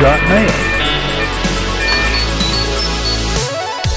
mail.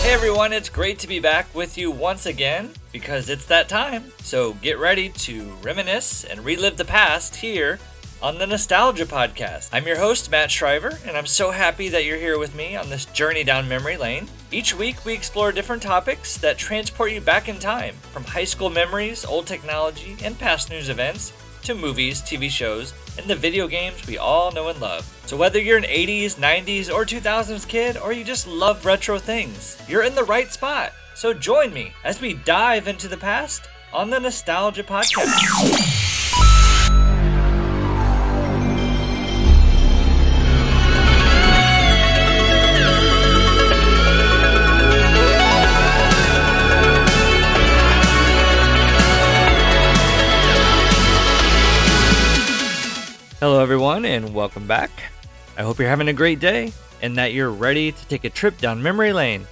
Hey everyone, it's great to be back with you once again because it's that time. So get ready to reminisce and relive the past here on the Nostalgia Podcast. I'm your host, Matt Shriver, and I'm so happy that you're here with me on this journey down memory lane. Each week, we explore different topics that transport you back in time, from high school memories, old technology, and past news events, to movies, TV shows, and the video games we all know and love. So, whether you're an 80s, 90s, or 2000s kid, or you just love retro things, you're in the right spot. So, join me as we dive into the past on the Nostalgia Podcast. Hello, everyone, and welcome back. I hope you're having a great day and that you're ready to take a trip down memory lane.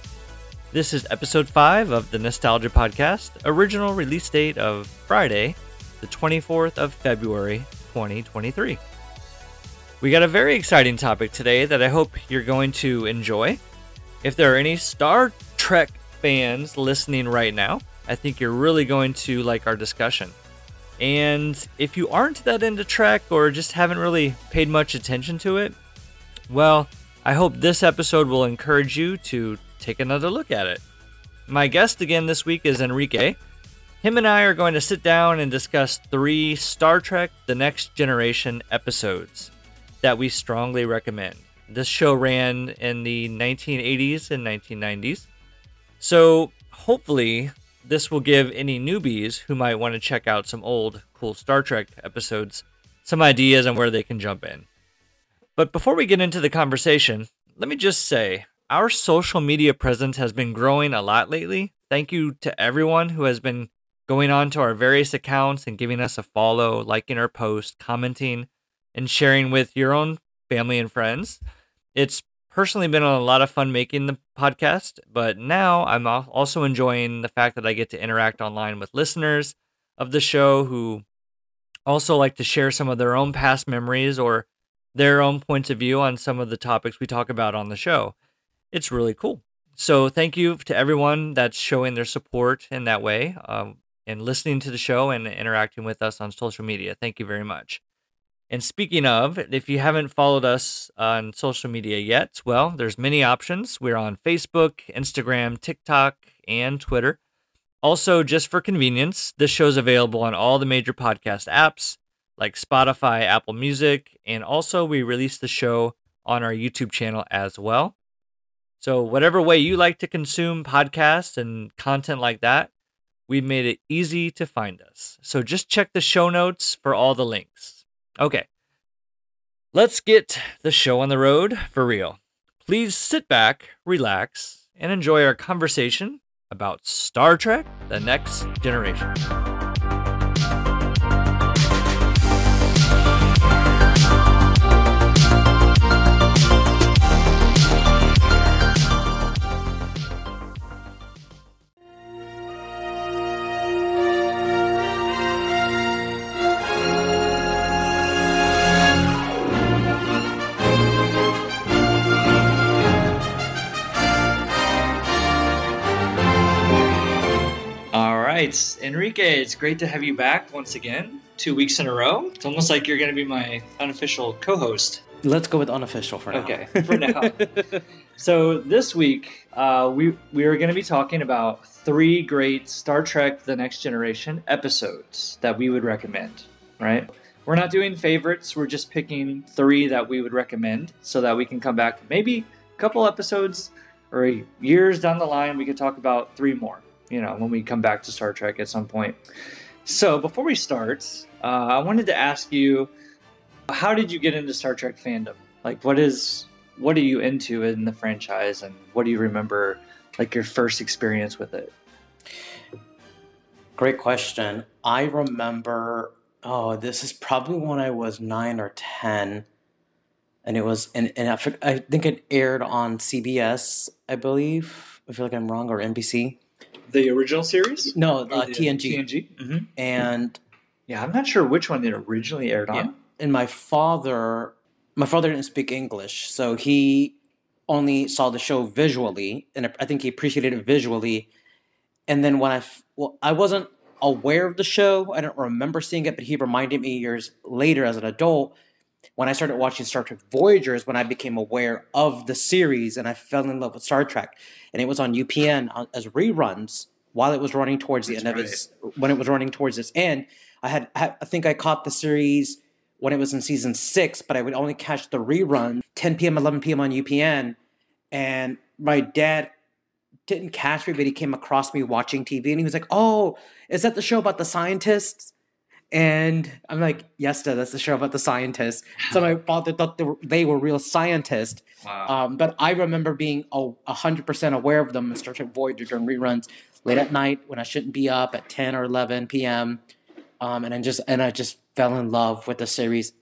This is episode 5 of the Nostalgia Podcast, original release date of Friday, the 24th of February, 2023. We got a very exciting topic today that I hope you're going to enjoy. If there are any Star Trek fans listening right now, I think you're really going to like our discussion. And if you aren't that into Trek or just haven't really paid much attention to it, well, I hope this episode will encourage you to take another look at it. My guest again this week is Enrique. Him and I are going to sit down and discuss three Star Trek The Next Generation episodes that we strongly recommend. This show ran in the 1980s and 1990s. So hopefully, this will give any newbies who might want to check out some old, cool Star Trek episodes some ideas on where they can jump in. But before we get into the conversation, let me just say our social media presence has been growing a lot lately. Thank you to everyone who has been going on to our various accounts and giving us a follow, liking our post, commenting, and sharing with your own family and friends. It's personally been on a lot of fun making the podcast, but now I'm also enjoying the fact that I get to interact online with listeners of the show who also like to share some of their own past memories or their own points of view on some of the topics we talk about on the show. It's really cool. So, thank you to everyone that's showing their support in that way um, and listening to the show and interacting with us on social media. Thank you very much. And speaking of, if you haven't followed us on social media yet, well, there's many options. We're on Facebook, Instagram, TikTok, and Twitter. Also, just for convenience, this show is available on all the major podcast apps like Spotify, Apple Music, and also we release the show on our YouTube channel as well. So, whatever way you like to consume podcasts and content like that, we've made it easy to find us. So, just check the show notes for all the links. Okay, let's get the show on the road for real. Please sit back, relax, and enjoy our conversation about Star Trek The Next Generation. Right, Enrique, it's great to have you back once again, two weeks in a row. It's almost like you're going to be my unofficial co host. Let's go with unofficial for now. Okay, for now. so this week, uh, we we are going to be talking about three great Star Trek: The Next Generation episodes that we would recommend. Right? We're not doing favorites. We're just picking three that we would recommend, so that we can come back maybe a couple episodes or years down the line. We could talk about three more you know, when we come back to Star Trek at some point. So before we start, uh, I wanted to ask you, how did you get into Star Trek fandom? Like, what is what are you into in the franchise, and what do you remember, like your first experience with it? Great question. I remember. Oh, this is probably when I was nine or ten, and it was, and, and I, I think it aired on CBS, I believe. I feel like I'm wrong, or NBC the original series? No, uh, TNG. TNG. Mm-hmm. And yeah, I'm not sure which one it originally aired on. Yeah. And my father, my father didn't speak English, so he only saw the show visually, and I think he appreciated it visually. And then when I, well, I wasn't aware of the show. I don't remember seeing it, but he reminded me years later as an adult when I started watching Star Trek Voyagers when I became aware of the series and I fell in love with Star Trek. And it was on UPN as reruns while it was running towards the That's end of its when it was running towards its end. I had I I think I caught the series when it was in season six, but I would only catch the rerun 10 p.m. 11 p.m. on UPN. And my dad didn't catch me, but he came across me watching TV and he was like, "Oh, is that the show about the scientists?" And I'm like, "Yes, that's the show about the scientists." So my father thought they were, they were real scientists. Wow. Um, but I remember being a hundred percent aware of them in Star Trek Voyager during reruns late at night when I shouldn't be up at 10 or 11 p.m. Um, and I just and I just fell in love with the series.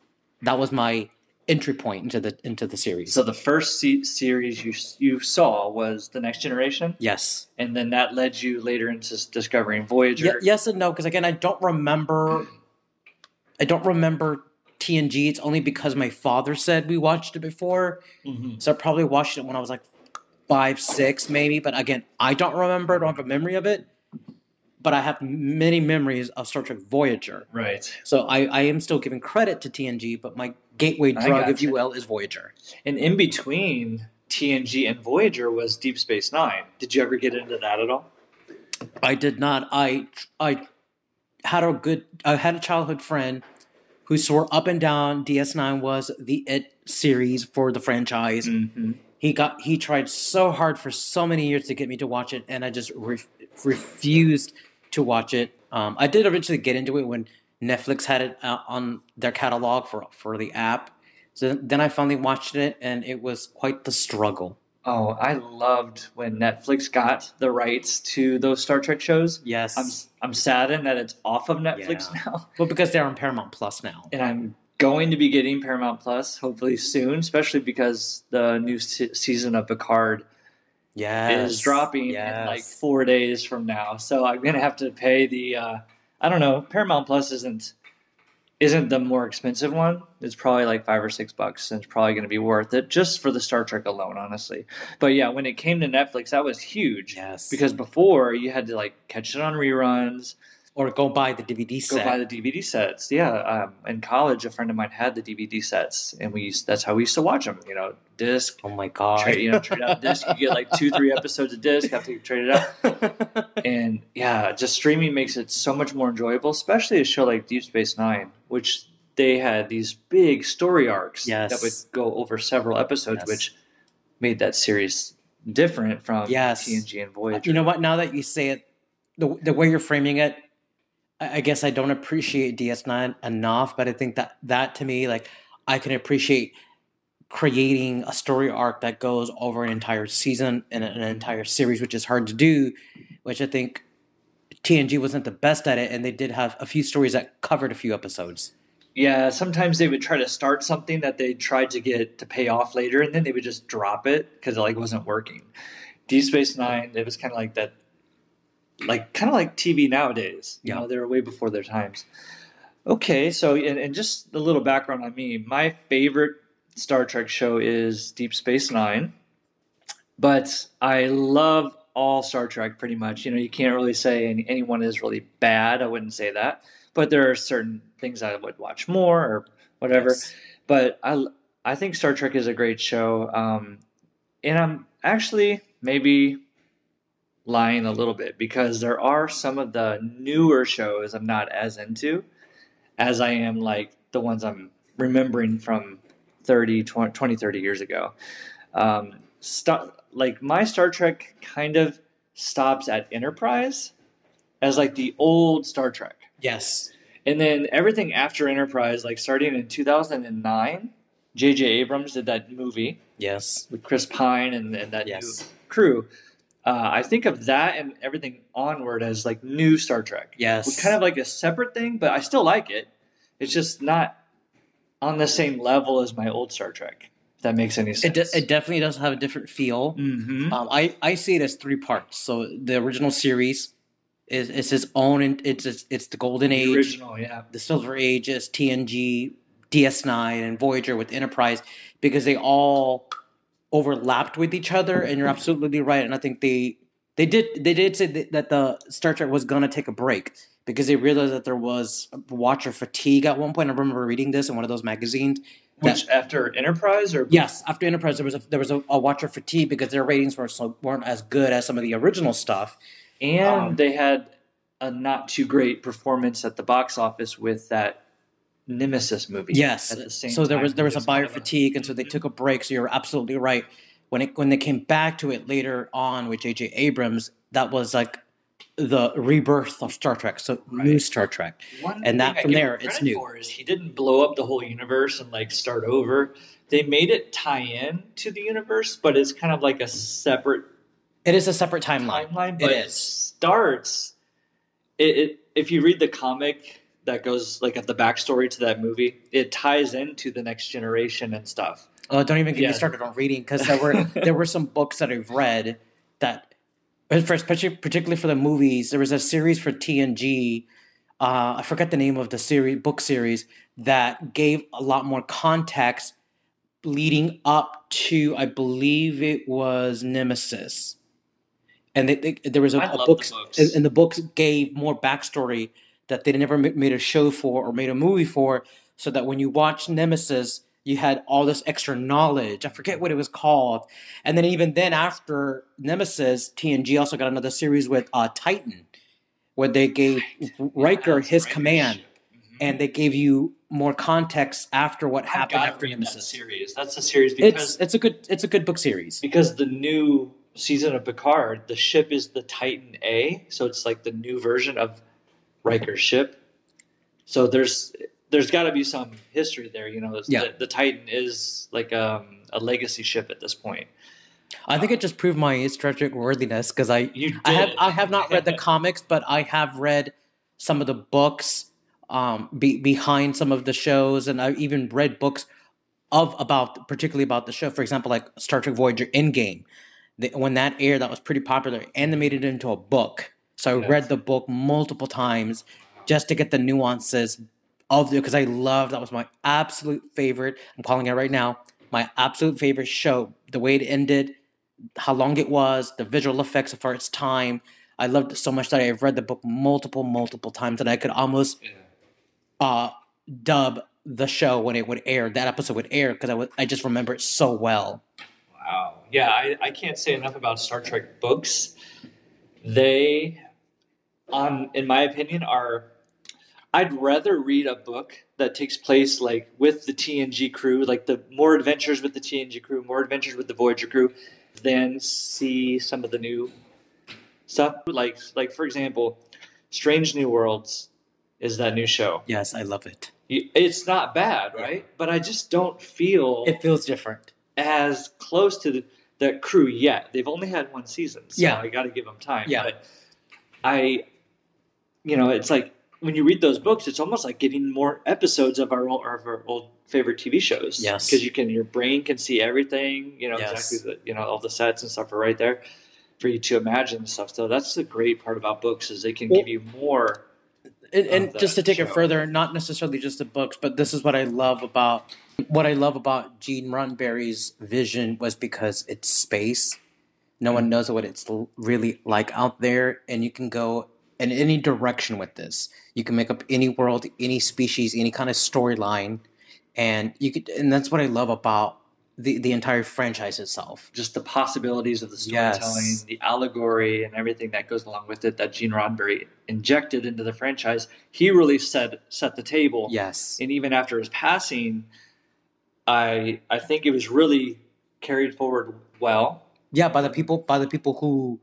That was my entry point into the into the series. so the first se- series you you saw was the Next Generation, yes, and then that led you later into discovering Voyager. Ye- yes and no because again I don't remember. I don't remember TNG. It's only because my father said we watched it before, Mhm. so I probably watched it when I was like five, six, maybe. But again, I don't remember. I don't have a memory of it. But I have many memories of Star Trek Voyager. Right. So I, I am still giving credit to TNG, but my gateway drug, if you will, is Voyager. And in between TNG and Voyager was Deep Space Nine. Did you ever get into that at all? I did not. I I had a good. I had a childhood friend who swore up and down DS9 was the it series for the franchise. Mm-hmm. He got he tried so hard for so many years to get me to watch it, and I just re- refused to watch it. Um, I did eventually get into it when Netflix had it uh, on their catalog for for the app. So then I finally watched it, and it was quite the struggle. Oh, I loved when Netflix got the rights to those Star Trek shows. Yes, I'm I'm saddened that it's off of Netflix Yeah. now, well because they're on Paramount Plus now. and I'm going to be getting Paramount Plus hopefully soon, especially because the new se- season of Picard Yes, is dropping in like four days from now. So I'm gonna have to pay the. Uh, I don't know. Paramount Plus isn't isn't the more expensive one. It's probably like five or six bucks, and it's probably gonna be worth it just for the Star Trek alone, honestly. But yeah, when it came to Netflix, that was huge yes, because before you had to like catch it on reruns, or go buy the DVD go buy the DVD sets. Yeah, um, in college, a friend of mine had the DVD sets, and we used, that's how we used to watch them. You know, disc. oh my god! Trade, you know, trade out disc. You get like two, three episodes of disc. Have to trade it out. And yeah, just streaming makes it so much more enjoyable, especially a show like Deep Space Nine, which they had these big story arcs Yes. that would go over several episodes, Yes. which made that series different from Yes. TNG and Voyager. you know what? Now that you say it, the the way you're framing it, I, guess I don't appreciate DS9 enough. But I think that that to me, like, I can appreciate creating a story arc that goes over an entire season and an entire series, which is hard to do. Which I think TNG wasn't the best at it, and they did have a few stories that covered a few episodes. Yeah, sometimes they would try to start something that they tried to get to pay off later, and then they would just drop it because it like wasn't working. Deep Space Nine, it was kind of like that, like kind of like TV nowadays. You Yeah. know, they were way before their times. Okay, so and, and just a little background on me. My favorite Star Trek show is Deep Space Nine, but I love all Star Trek pretty much. You know, you can't really say any, anyone is really bad. I wouldn't say that, but there are certain things I would watch more or whatever. Yes. But I I think Star Trek is a great show, um, and I'm actually maybe lying a little bit because there are some of the newer shows I'm not as into as I am like the ones I'm remembering from 30, 20, 20 30 years ago. Um, st- like my Star Trek kind of stops at Enterprise as like the old Star Trek. Yes. And then everything after Enterprise, like starting in 2009, J.J. Abrams did that movie Yes. with Chris Pine and, and that Yes. new crew. Uh, I think of that and everything onward as like new Star Trek. Yes. It's kind of like a separate thing, but I still like it. It's just not on the same level as my old Star Trek. If that makes any It, sense. de- it definitely does have a different feel. mm-hmm. Um, I, I see it as three parts. So the original series is, is its own, and it's, it's it's the golden the age. original, yeah. The silver age is TNG, DS9 and Voyager with Enterprise because they all overlapped with each other. And you're absolutely right. And I think they they did they did say that the Star Trek was gonna take a break because they realized that there was watcher fatigue at one point. I remember reading this in one of those magazines. Which that, after Enterprise or yes, after Enterprise there was a, there was a, a watcher fatigue because their ratings were so weren't as good as some of the original stuff, and um, they had a not too great performance at the box office with that Nemesis movie. Yes. The so there was there was a buyer fatigue, and so they took a break. So you're absolutely right. When it when they came back to it later on with J.J. Abrams, that was like the rebirth of Star Trek. So right. new Star Trek, One and that from there it's new. is he didn't blow up the whole universe and like start over. They made it tie in to the universe, but it's kind of like a separate. It is a separate timeline. Timeline, but it, it starts. It, it if you read the comic that goes like at the backstory to that movie, it ties into the next generation and stuff. Oh, don't even get yeah. me started on reading because there were there were some books that I've read that, for especially particularly for the movies, there was a series for TNG. Uh, I forget the name of the series book series that gave a lot more context leading up to I believe it was Nemesis, and they, they, there was a, a book, the and the books gave more backstory that they never made a show for or made a movie for, so that when you watch Nemesis, you had all this extra knowledge. I forget what it was called. And then even then, after Nemesis, TNG also got another series with uh, Titan, where they gave Riker his command, mm-hmm. and they gave you more context after what I've happened after Nemesis. That series. That's a series because it's, it's a good it's a good book series because the new season of Picard, the ship is the Titan A, so it's like the new version of Riker's ship. So there's there's got to be some history there. You know, yeah. the, the Titan is like um, a legacy ship at this point. I think it just proved my Trek worthiness because I I have I have not read the comics, but I have read some of the books um, be, behind some of the shows, and I've even read books of about particularly about the show. For example, like Star Trek Voyager Endgame, the, when that aired, that was pretty popular. Animated into a book, so I yes. read the book multiple times just to get the nuances of the because I love that was my absolute favorite. I'm calling it right now. My absolute favorite show. The way it ended, how long it was, the visual effects for its time. I loved it so much that I've read the book multiple, multiple times, and I could almost uh, dub the show when it would air. That episode would air because I would I just remember it so well. Wow. Yeah, I, I can't say enough about Star Trek books. They um, in my opinion, are I'd rather read a book that takes place like with the TNG crew, like the more adventures with the TNG crew, more adventures with the Voyager crew, than see some of the new stuff. Like, like for example, Strange New Worlds is that new show. Yes, I love it. It's not bad, right? But I just don't feel it feels different as close to the, the crew yet. They've only had one season, so yeah. I got to give them time. Yeah. But I you know, it's like when you read those books, it's almost like getting more episodes of our old, of our old favorite TV shows. Yes, because you can, your brain can see everything. You know yes. exactly the, you know, all the sets and stuff are right there for you to imagine stuff. So that's the great part about books is they can well, give you more. And, and just to take show. it further, not necessarily just the books, but this is what I love about what I love about Gene Roddenberry's vision was because it's space. No one mm-hmm. knows what it's really like out there, and you can go in any direction with this. You can make up any world, any species, any kind of storyline, and you could. And that's what I love about the the entire franchise itself. Just the possibilities of the storytelling, yes. the allegory, and everything that goes along with it that Gene Roddenberry injected into the franchise. He really set set the table. Yes, and even after his passing, I I think it was really carried forward well. Yeah, by the people by the people who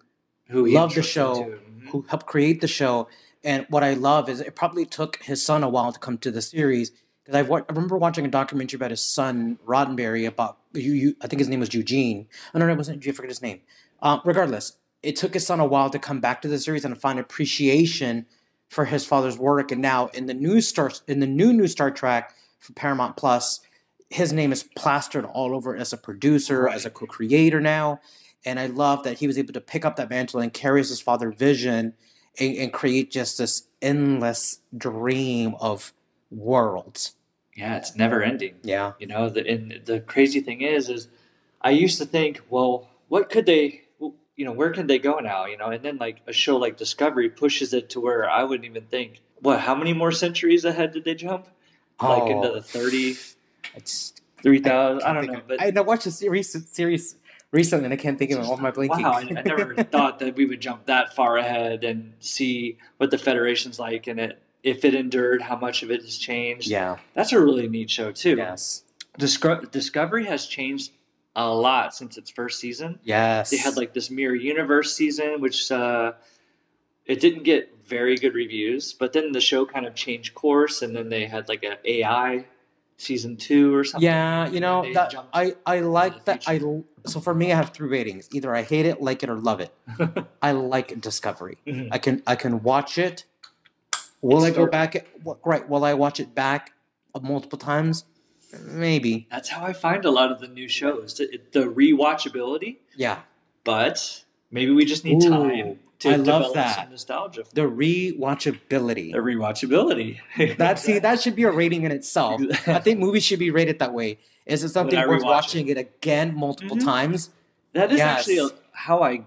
who love the show who helped create the show. And what I love is it probably took his son a while to come to the series because I, I remember watching a documentary about his son Roddenberry about you, you I think his name was Eugene. Oh no, no, it wasn't. I forget his name. Um, regardless, it took his son a while to come back to the series and find appreciation for his father's work. And now in the new Star in the new new Star Trek for Paramount Plus, his name is plastered all over as a producer, right. as a co-creator now. And I love that he was able to pick up that mantle and carry his father's vision and, and create just this endless dream of worlds. yeah, it's never ending. Yeah. You know, the, and the crazy thing is, is I used to think, well, what could they, you know, where can they go now? You know, and then like a show like Discovery pushes it to where I wouldn't even think, what, how many more centuries ahead did they jump? Like into oh. the 30, It's, 3,000, I, can't don't know. of- But I know, watched a series series recently, and I can't think of it off my blinking. wow, I, I never thought that we would jump that far ahead and see what the Federation's like and it, if it endured, how much of it has changed. yeah. That's a really neat show, too. Yes. Disco- Discovery has changed a lot since its first season. Yes. They had like this mirror universe season, which uh, it didn't get very good reviews, but then the show kind of changed course, and then they had like an AI season two or something. Yeah, you know that I I like that. I so for me, I have three ratings. Either I hate it, like it, or love it. I like Discovery. Mhm. I can I can watch it. Will It's I go back? Well, right. Will I watch it back multiple times? Maybe. That's how I find a lot of the new shows. The, the rewatchability, Yeah. but maybe we just need Ooh, time to I love that. nostalgia. The rewatchability. The rewatchability. That see that should be a rating in itself. I think movies should be rated that way. Is it something worth watching it again multiple Mhm. times? That is Yes. actually a, how I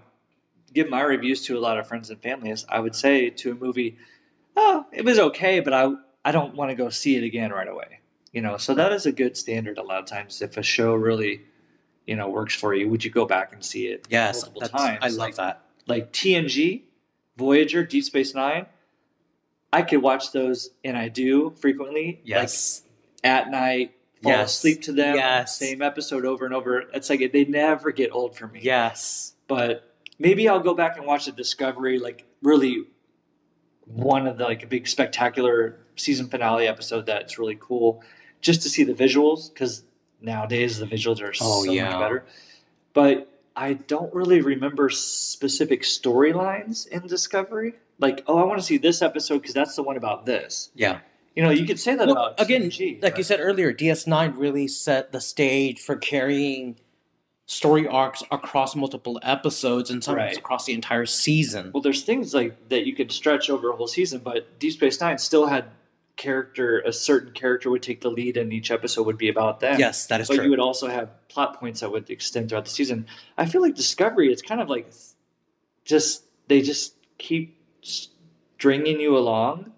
give my reviews to a lot of friends and family. Is I would say to a movie, oh, it was okay, but I I don't want to go see it again right away. You know, so that is a good standard. A lot of times, if a show really, you know, works for you, would you go back and see it Yes, multiple times? I love like, that. Like TNG, Voyager, Deep Space Nine. I could watch those, and I do frequently. Yes. like at night, fall Yes. asleep to them. Yes. Same episode over and over. It's like they never get old for me yes. but maybe I'll go back and watch the Discovery, like really one of the like a big spectacular season finale episode that's really cool, just to see the visuals because nowadays the visuals are Oh, so yeah. much better. But I don't really remember specific storylines in Discovery. Like, oh, I want to see this episode because that's the one about this. Yeah. You know, you could say that Well, about again, like you said earlier, DS9 really set the stage for carrying story arcs across multiple episodes and sometimes Right. across the entire season. Well, there's things like that you could stretch over a whole season, but Deep Space Nine still had character. A certain character would take the lead, and each episode would be about them. yes, that is but true. you would also have plot points that would extend throughout the season. I feel like Discovery, it's kind of like just they just keep stringing you along.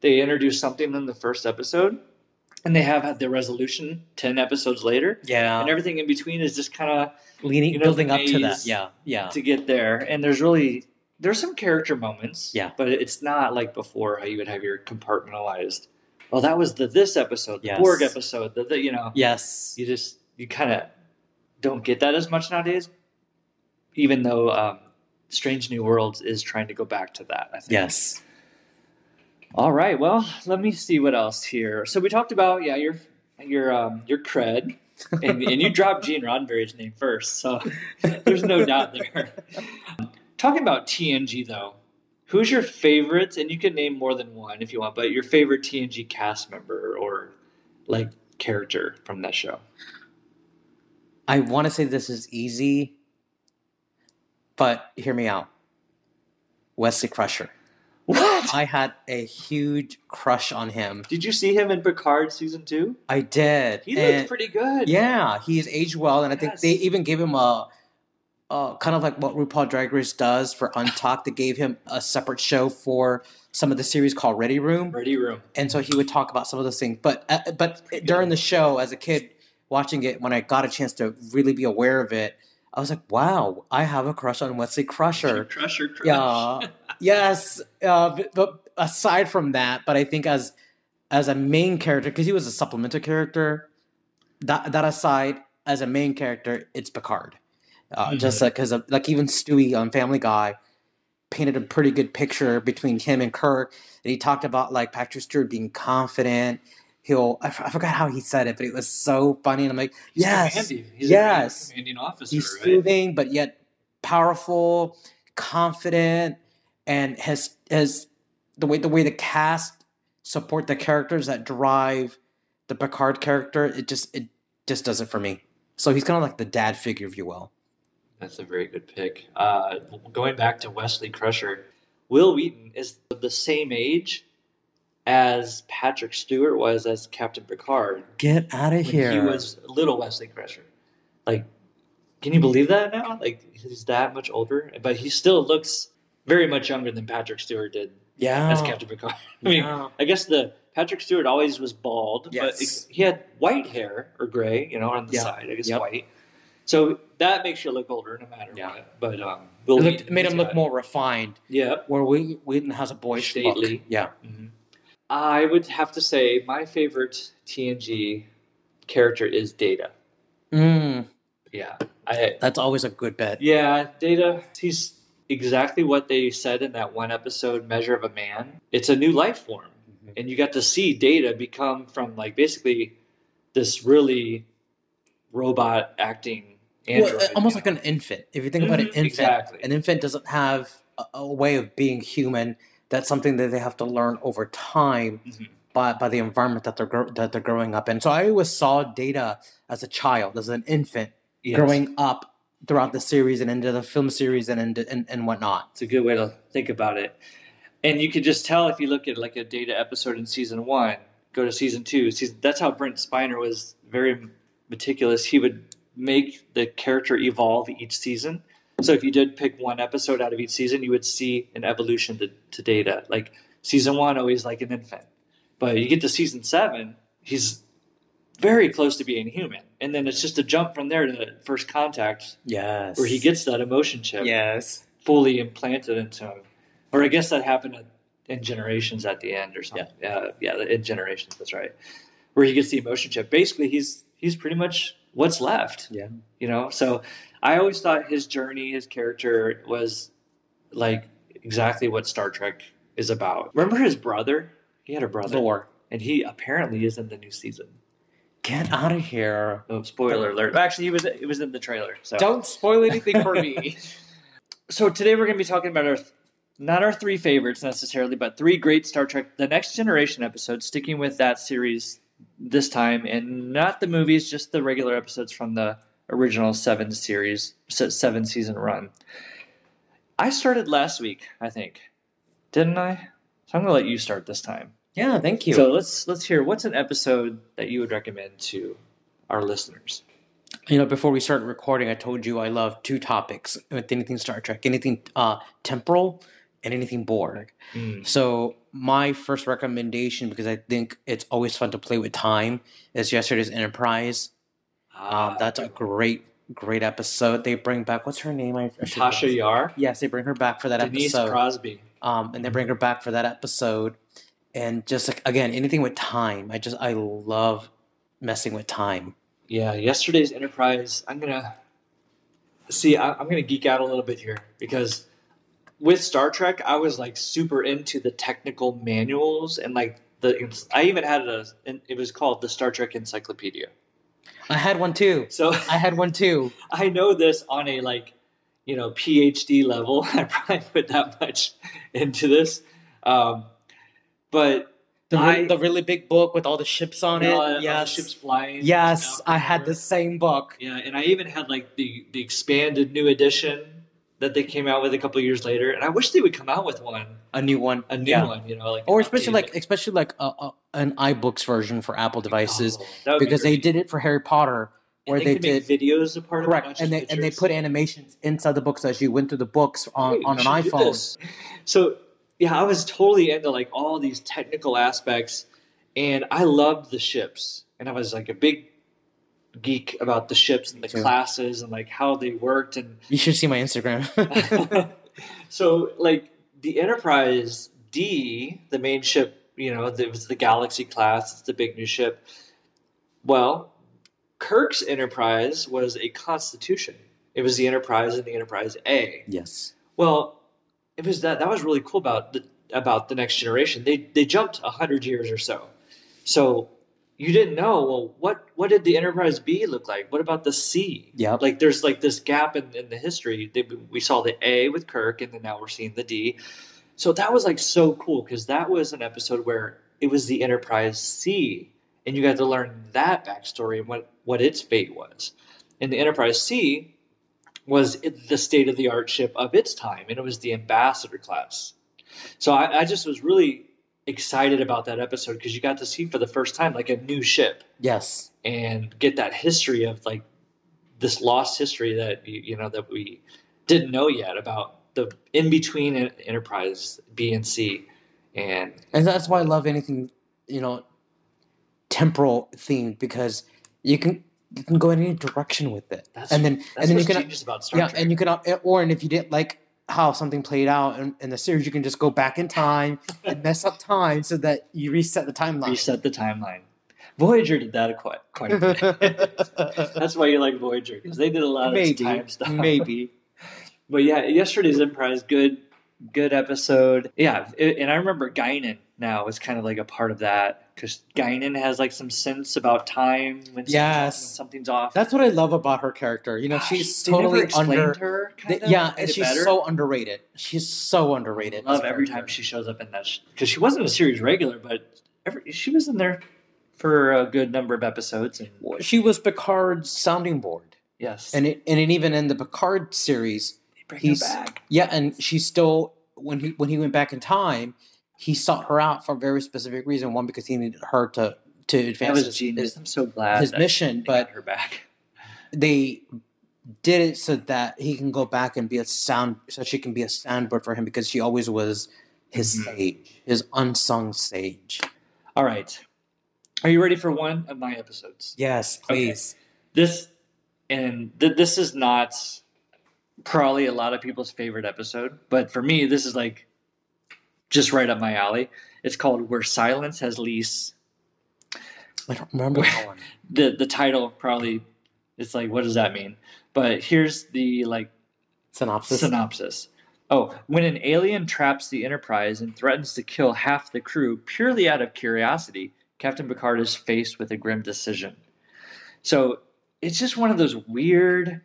They introduce something in the first episode, and they have had their resolution ten episodes later, yeah, and everything in between is just kind of leaning, you know, building up to that. Yeah, yeah, to get there. And there's really there's some character moments. Yeah. But it's not like before how you would have your compartmentalized. Well, that was the this episode, the Yes. Borg episode, the, the you know yes, you just you kind of don't get that as much nowadays. Even though um, Strange New Worlds is trying to go back to that. I think. yes. All right. Well, let me see what else here. So we talked about yeah your your um, your cred, and, and you dropped Gene Roddenberry's name first, so there's no doubt there. Talking about TNG though, who's your favorite? And you can name more than one if you want, but your favorite TNG cast member or like character from that show. I want to say this is easy, but hear me out. Wesley Crusher. What? I had a huge crush on him. Did you see him in Picard season two? I did. He and- looked pretty good. Yeah, he's aged well, and I think they even gave him a, a kind of like what RuPaul Drag Race does for Untucked. they gave him a separate show for some of the series called Ready Room, Ready Room. and so he would talk about some of those things. But uh, but during the show, as a kid watching it, when I got a chance to really be aware of it, I was like, "Wow, I have a crush on Wesley Crusher." Crusher, crush. Yeah. yes, uh, but, but aside from that, but I think as as a main character, because he was a supplemental character, that that aside, as a main character, it's Picard. Uh, Mhm. Just because of like even Stewie on Family Guy painted a pretty good picture between him and Kirk, and he talked about like Patrick Stewart being confident. He'll I, f- I forgot how he said it, but it was so funny. And I'm like, He's yes. He's yes. a commanding officer, he's right? soothing but yet powerful confident and has has the way the way the cast support the characters that drive the picard character it just it just does it for me so he's kind of like the dad figure if you will That's a very good pick. Uh, going back to Wesley Crusher, Wil Wheaton is the same age as Patrick Stewart was as Captain Picard Get out of here. he was little Wesley Crusher. Like, can you believe that now? Like, he's that much older, but he still looks very much younger than Patrick Stewart did yeah. as Captain Picard. I mean, Yeah. I guess the Patrick Stewart always was bald, but Yes. it- he had white hair or gray, you know, on the Yeah. side. I guess Yep. white. So that makes you look older no matter Yeah. what. But um, It looked, Wheaton, made him look got- more refined. Yeah. Where Whe- Wheaton has a boyish Stately. look. Yeah. Mhm. I would have to say my favorite TNG character is Data. Mm, Yeah. I that's always a good bet. yeah, Data. He's exactly what they said in that one episode, Measure of a Man. It's a new life form. Mhm. and you got to see data become from like basically this really robot acting android Well, almost like know? an infant. If you think about an Mhm, infant, exactly. an infant doesn't have a, a way of being human. That's something that they have to learn over time Mhm. by, by the environment that they're gro- that they're growing up in. So I always saw Data as a child, as an infant, Yes. growing up throughout the series and into the film series and into, and, and whatnot. it's a good way to think about it and you could just tell if you look at like a data episode in season one go to season two season, that's how brent spiner was very meticulous he would make the character evolve each season so if you did pick one episode out of each season you would see an evolution to, to data like season one always like an infant but you get to season seven he's very close to being human and then it's just a jump from there to first contact Yes. where he gets that emotion chip Yes. fully implanted into him. Or I guess that happened in Generations at the end or something. Yeah, yeah, in Generations, that's right. Where he gets the emotion chip. Basically, he's he's pretty much what's left. Yeah. You know, so I always thought his journey, his character was like exactly what Star Trek is about. Remember his brother? He had a brother, Lore. and he apparently is in the new season. Get out of here. Oh, spoiler alert! Actually, he was it was in the trailer. So Don't spoil anything for me. so today we're going to be talking about our not our three favorites necessarily, but three great Star Trek: The Next Generation episodes. Sticking with that series this time, and not the movies, just the regular episodes from the original seven series, seven season run. I started last week, I think, didn't I? So I'm going to let you start this time. yeah, thank you. So let's let's hear what's an episode that you would recommend to our listeners. You know, before we started recording, I told you I love two topics with anything Star Trek, anything uh, temporal and anything Borg. Mm. So my first recommendation, because I think it's always fun to play with time, is yesterday's Enterprise. Ah, Um, that's a great, great episode. They bring back what's her name? I, I should know Tasha. Yar, Yes, they bring her back for that Denise episode. Crosby. um, and they bring her back for that episode. And just like again, anything with time, I just I love messing with time. Yeah, yesterday's Enterprise. I'm gonna see. I, I'm gonna geek out a little bit here because with Star Trek, I was like super into the technical manuals and like the. I even had a. It was called the Star Trek Encyclopedia. I had one too. So I had one too. I know this on a like, you know, PhD level. I probably put that much into this, um, but The, I- the really big book with all the ships on it. all yes. the ships flying. Yes, I had the same book. Yeah, and I even had like the the expanded new edition that they came out with a couple of years later, and I wish they would come out with one, A new one. a new Yeah. one, you know, like Or especially like especially like a, a, an iBooks version for Apple oh, devices Oh, would be because they did it for Harry Potter And where they, they, could did videos a part of it, not correct and they and they put animations inside the books as you went through the books on, Hey, on an iPhone. So yeah, I was totally into like all these technical aspects, and I loved the ships, and I was like a big geek about the ships and the classes and like how they worked and You should see my Instagram. so like the Enterprise D, the main ship, you know, it was the Galaxy class. It's the big new ship. Well, Kirk's Enterprise was a Constitution. It was the Enterprise and the Enterprise A. yes. Well, it was that that was really cool about the about the next generation. They they jumped hundred years or so. So you didn't know. Well, what what did the Enterprise B look like? What about the C? yeah Like there's like this gap in, in the history. They, we saw the A with Kirk, and then now we're seeing the D. So that was like so cool because that was an episode where it was the Enterprise C, and you got to learn that backstory and what what its fate was. And the Enterprise C was the state of the art ship of its time, and it was the Ambassador class. So I, I just was really excited about that episode because you got to see for the first time like a new ship Yes. and get that history of like this lost history that you, you know that we didn't know yet about the in between Enterprise B and C, and And that's why I love anything, you know, temporal themed because you can you can go in any direction with it. that's and then that's and then you can genius about Star yeah, Trek. and you can or and if you didn't like how something played out in, in the series, you can just go back in time and mess up time so that you reset the timeline. reset the timeline. Voyager did that quite quite a bit. That's why you like Voyager because they did a lot of time stuff. maybe. But yeah, yesterday's Enterprise, good, good episode. Yeah, it, and I remember Guinan now is kind of like a part of that because Guinan has like some sense about time when something's, Yes. when something's off. That's what I love about her character. You know, Gosh, she's they never totally under. her. they- Kind of, yeah, and she's better. so underrated. She's so underrated. I love every character. time she shows up in that because she wasn't a series regular, but every, she was in there for a good number of episodes. And She was Picard's sounding board, yes, and it, and it, even in the Picard series, he's- yeah, and she still when he when he went back in time, he sought her out for a very specific reason. One because he needed her to to That advance was his, genius. his, I'm so glad his that mission, but got her back. they did it so that he can go back and be a sound so she can be a soundboard for him because she always was his Mhm. sage, his unsung sage. All right, are you ready for one of my episodes? Yes, please. this and th- this is not probably a lot of people's favorite episode but for me this is like just right up my alley. It's called where silence has lease I don't remember the the title probably it's like what does that mean? But here's the like Synopsis. synopsis. Oh when an alien traps the enterprise and threatens to kill half the crew purely out of curiosity captain picard is faced with a grim decision. So it's just one of those weird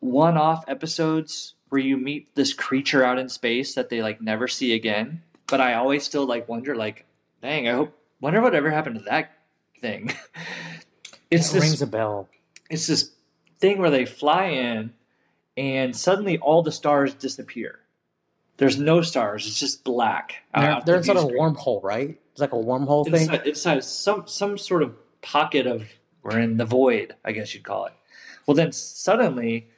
one-off episodes where you meet this creature out in space that they like never see again but i always still like wonder like dang i hope wonder whatever happened to that thing it's it this rings a bell. it's this thing where they fly in and suddenly all the stars disappear. There's no stars; it's just black. They're, they're the inside a wormhole, right? It's like a wormhole thing. Inside, inside some some sort of pocket of we're in the void, I guess you'd call it. Well, then suddenly,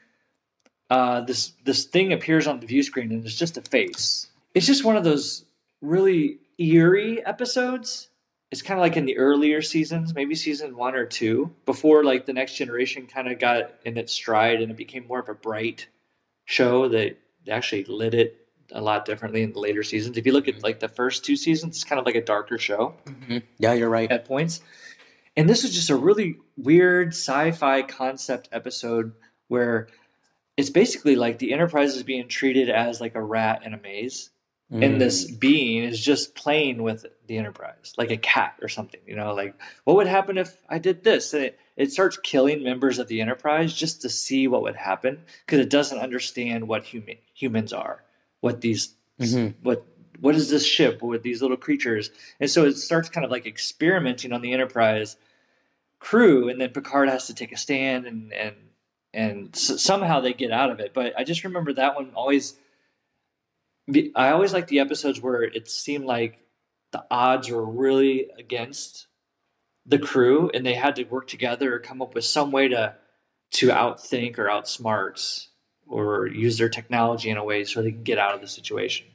uh, this this thing appears on the view screen and it's just a face. It's just one of those really eerie episodes. It's kind of like in the earlier seasons, maybe season one or two, before like the next generation kind of got in its stride and it became more of a bright show. They, actually lit it a lot differently in the later seasons. If you look at like the first two seasons, it's kind of like a darker show Mhm. Yeah, you're right. at points. And this was just a really weird sci-fi concept episode where it's basically like the Enterprise is being treated as like a rat in a maze, and this Mm. being is just playing with the Enterprise, like a cat or something. You know, like what would happen if I did this? And it, it starts killing members of the Enterprise just to see what would happen because it doesn't understand what human humans are, what these Mhm. what what is this ship with these little creatures and so it starts kind of like experimenting on the enterprise crew and then picard has to take a stand and and and s- somehow they get out of it but i just remember that one always be- i always like the episodes where it seemed like the odds were really against the crew and they had to work together or come up with some way to to outthink or outsmart or use their technology in a way so they can get out of the situation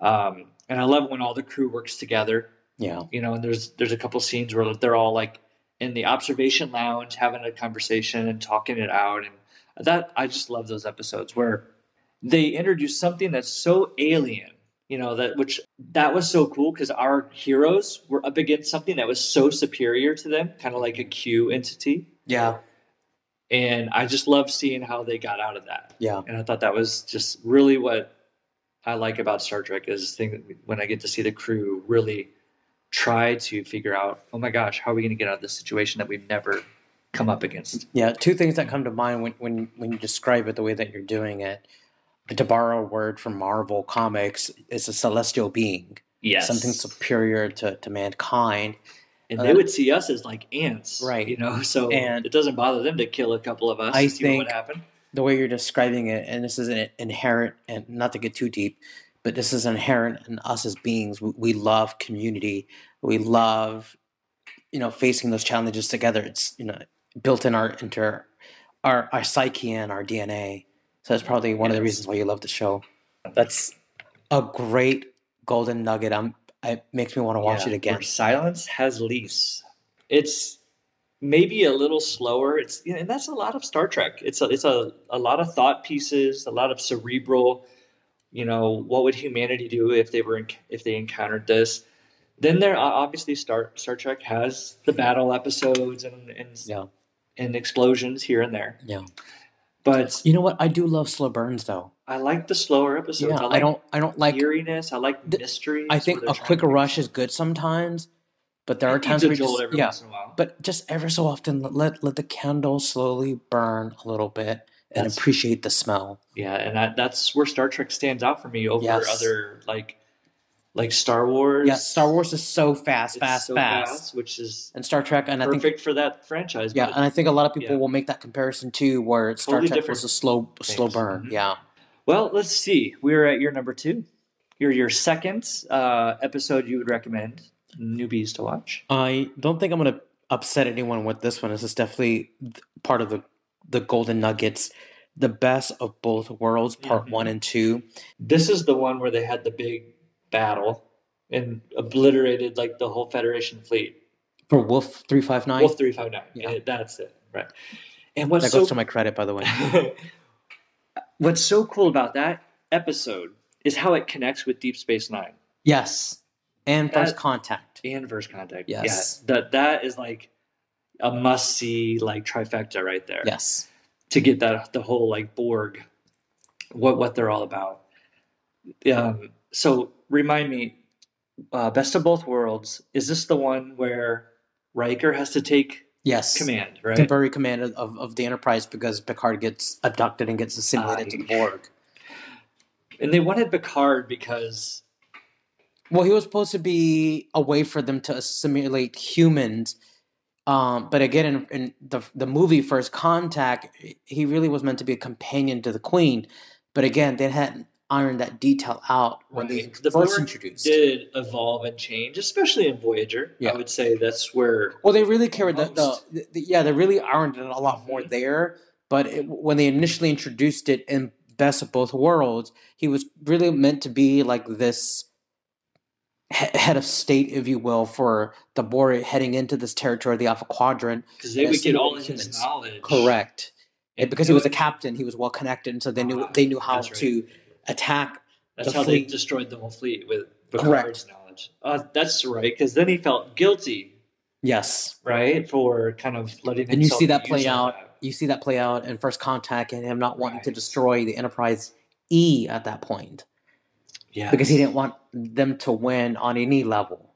um, and I love when all the crew works together. Yeah. You know, and there's there's a couple scenes where they're all like in the observation lounge having a conversation and talking it out, and that I just love those episodes where they introduce something that's so alien. You know that which that was so cool because our heroes were up against something that was so superior to them, kind of like a Q entity, Yeah. and I just love seeing how they got out of that. Yeah. And I thought that was just really what I like about Star Trek is thing when I get to see the crew really try to figure out, oh my gosh, how are we going to get out of this situation that we've never come up against? Yeah. Two things that come to mind when, when, when you describe it the way that you're doing it. To borrow a word from Marvel Comics, it's a celestial being, Yes, something superior to, to mankind. and uh, they would see us as like ants, Right. You know, so And- it doesn't bother them to kill a couple of us. I what think- would happen. The way you're describing it, and this is an inherent, and not to get too deep, but this is inherent in us as beings. We, we love community. We love, you know, facing those challenges together. It's you know built in our into our our psyche and our DNA. So that's probably one of the reasons why you love the show. That's a great golden nugget. I'm. It makes me want to watch Yeah, it again. silence has lease. It's maybe a little slower. It's you know, and that's a lot of Star Trek. It's a, it's a, a lot of thought pieces, a lot of cerebral. You know, what would humanity do if they were in, if they encountered this? Then there obviously Star Star Trek has the battle episodes and and, Yeah. and explosions here and there. Yeah. But You know what? I do love slow burns though. I like the slower episodes. Yeah. I, I, don't. I don't like. eeriness. I like the- mystery. I think a quick rush is good sometimes, but there are times where just, every yeah. once in a while. But just ever so often, let let the candle slowly burn a little bit and That's- appreciate the smell. Yeah, and that, that's where Star Trek stands out for me over Yes. other like like Star Wars. Yeah, Star Wars is so fast, It's fast, so fast, which is and Star Trek, and I think perfect for that franchise. yeah, and I think a lot of people yeah. will make that comparison too, where Star Totally Trek was a slow, slow things. burn. Mhm. Yeah, well, let's see. We're at your number two. Your your second uh, episode you would recommend newbies to watch. I don't think I'm gonna upset anyone with this one. This is definitely part of the the golden nuggets, the best of both worlds, part Mhm. one and two. This is the one where they had the big battle and obliterated like the whole Federation fleet. For Wolf three five nine, Wolf three five nine. Yeah. That's it. Right. And what's that so goes to my credit, by the way. What's so cool about that episode is how it connects with Deep Space Nine Yes, and First Contact. and First Contact. Yes. yeah, that that is like a must see like trifecta right there. Yes, to get that the whole like Borg, what what they're all about. Um, so remind me, uh, Best of Both Worlds is this the one where Riker has to take yes. command, right? temporary command of, of the Enterprise because Picard gets abducted and gets assimilated Ah, to the Borg. And they wanted Picard because Well, he was supposed to be a way for them to assimilate humans. Um, but again, in, in the the movie First Contact, he really was meant to be a companion to the Queen. But again, they hadn't ironed that detail out when they The first introduced. did evolve and change, especially in Voyager. Yeah. I would say that's where Well, they really carried the, the, the, yeah, they really ironed it a lot more Mhm. there. But it, when they initially introduced it in Best of Both Worlds, he was really meant to be like this head of state, if you will, for the Borg heading into this territory, the Alpha Quadrant. because they would get all humans. his knowledge. Correct. And because he was a captain, he was well connected, and so they knew Ah, they knew how right. to attack. That's the how fleet. they destroyed the whole fleet with Correct. Picard's knowledge. Uh, that's right, because then he felt guilty, Yes, right, for kind of letting. and you see that play out. that. You see that play out in First Contact, and him not wanting to destroy the Enterprise E at that point. Yeah, because he didn't want them to win on any level.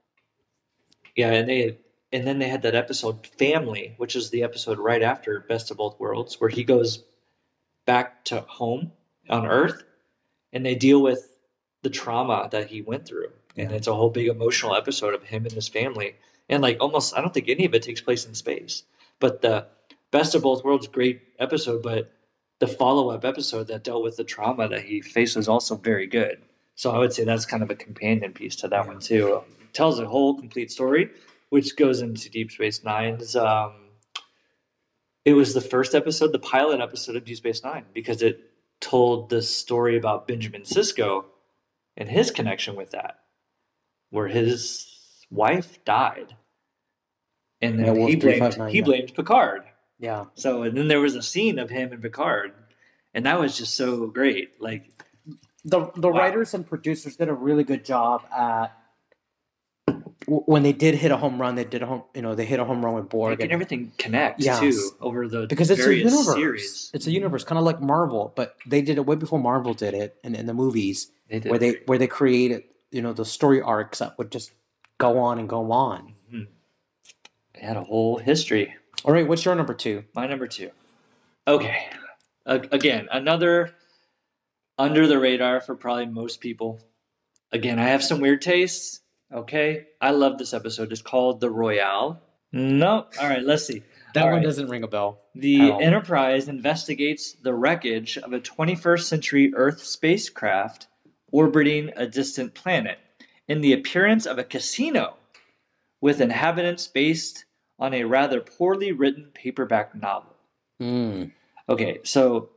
Yeah, and they and then they had that episode Family, which is the episode right after Best of Both Worlds, where he goes back to home on Earth, and they deal with the trauma that he went through, and it's a whole big emotional episode of him and his family, and like almost I don't think any of it takes place in space, but the Best of Both Worlds great episode, but the follow up episode that dealt with the trauma that he faced was also very good. So I would say that's kind of a companion piece to that one too. tells a whole complete story, which goes into Deep Space Nine's. Um, it was the first episode, the pilot episode of Deep Space Nine, because it told the story about Benjamin Sisko and his connection with that, where his wife died, and then Wolf he blamed he yeah. blamed Picard. Yeah, So and then there was a scene of him and Picard, and that was just so great. Like the the Wow. writers and producers did a really good job at when they did hit a home run. They did a home, you know, they hit a home run with Borg, and- everything connects Yes. too over the because it's a universe. series. It's a universe, kind of like Marvel, but they did it way before Marvel did it, in, in the movies They did where they where they created, you know, the story arcs that would just go on and go on. Mhm. They had a whole history. All right, what's your number two? My number two. Okay. Again, another under the radar for probably most people. Again, I have some weird tastes. Okay. I love this episode. It's called The Royale. No. All right. Let's see. That All one right. doesn't ring a bell. The Enterprise investigates the wreckage of a 21st century Earth spacecraft orbiting a distant planet in the appearance of a casino with inhabitants based on a rather poorly written paperback novel. Mm. Okay, so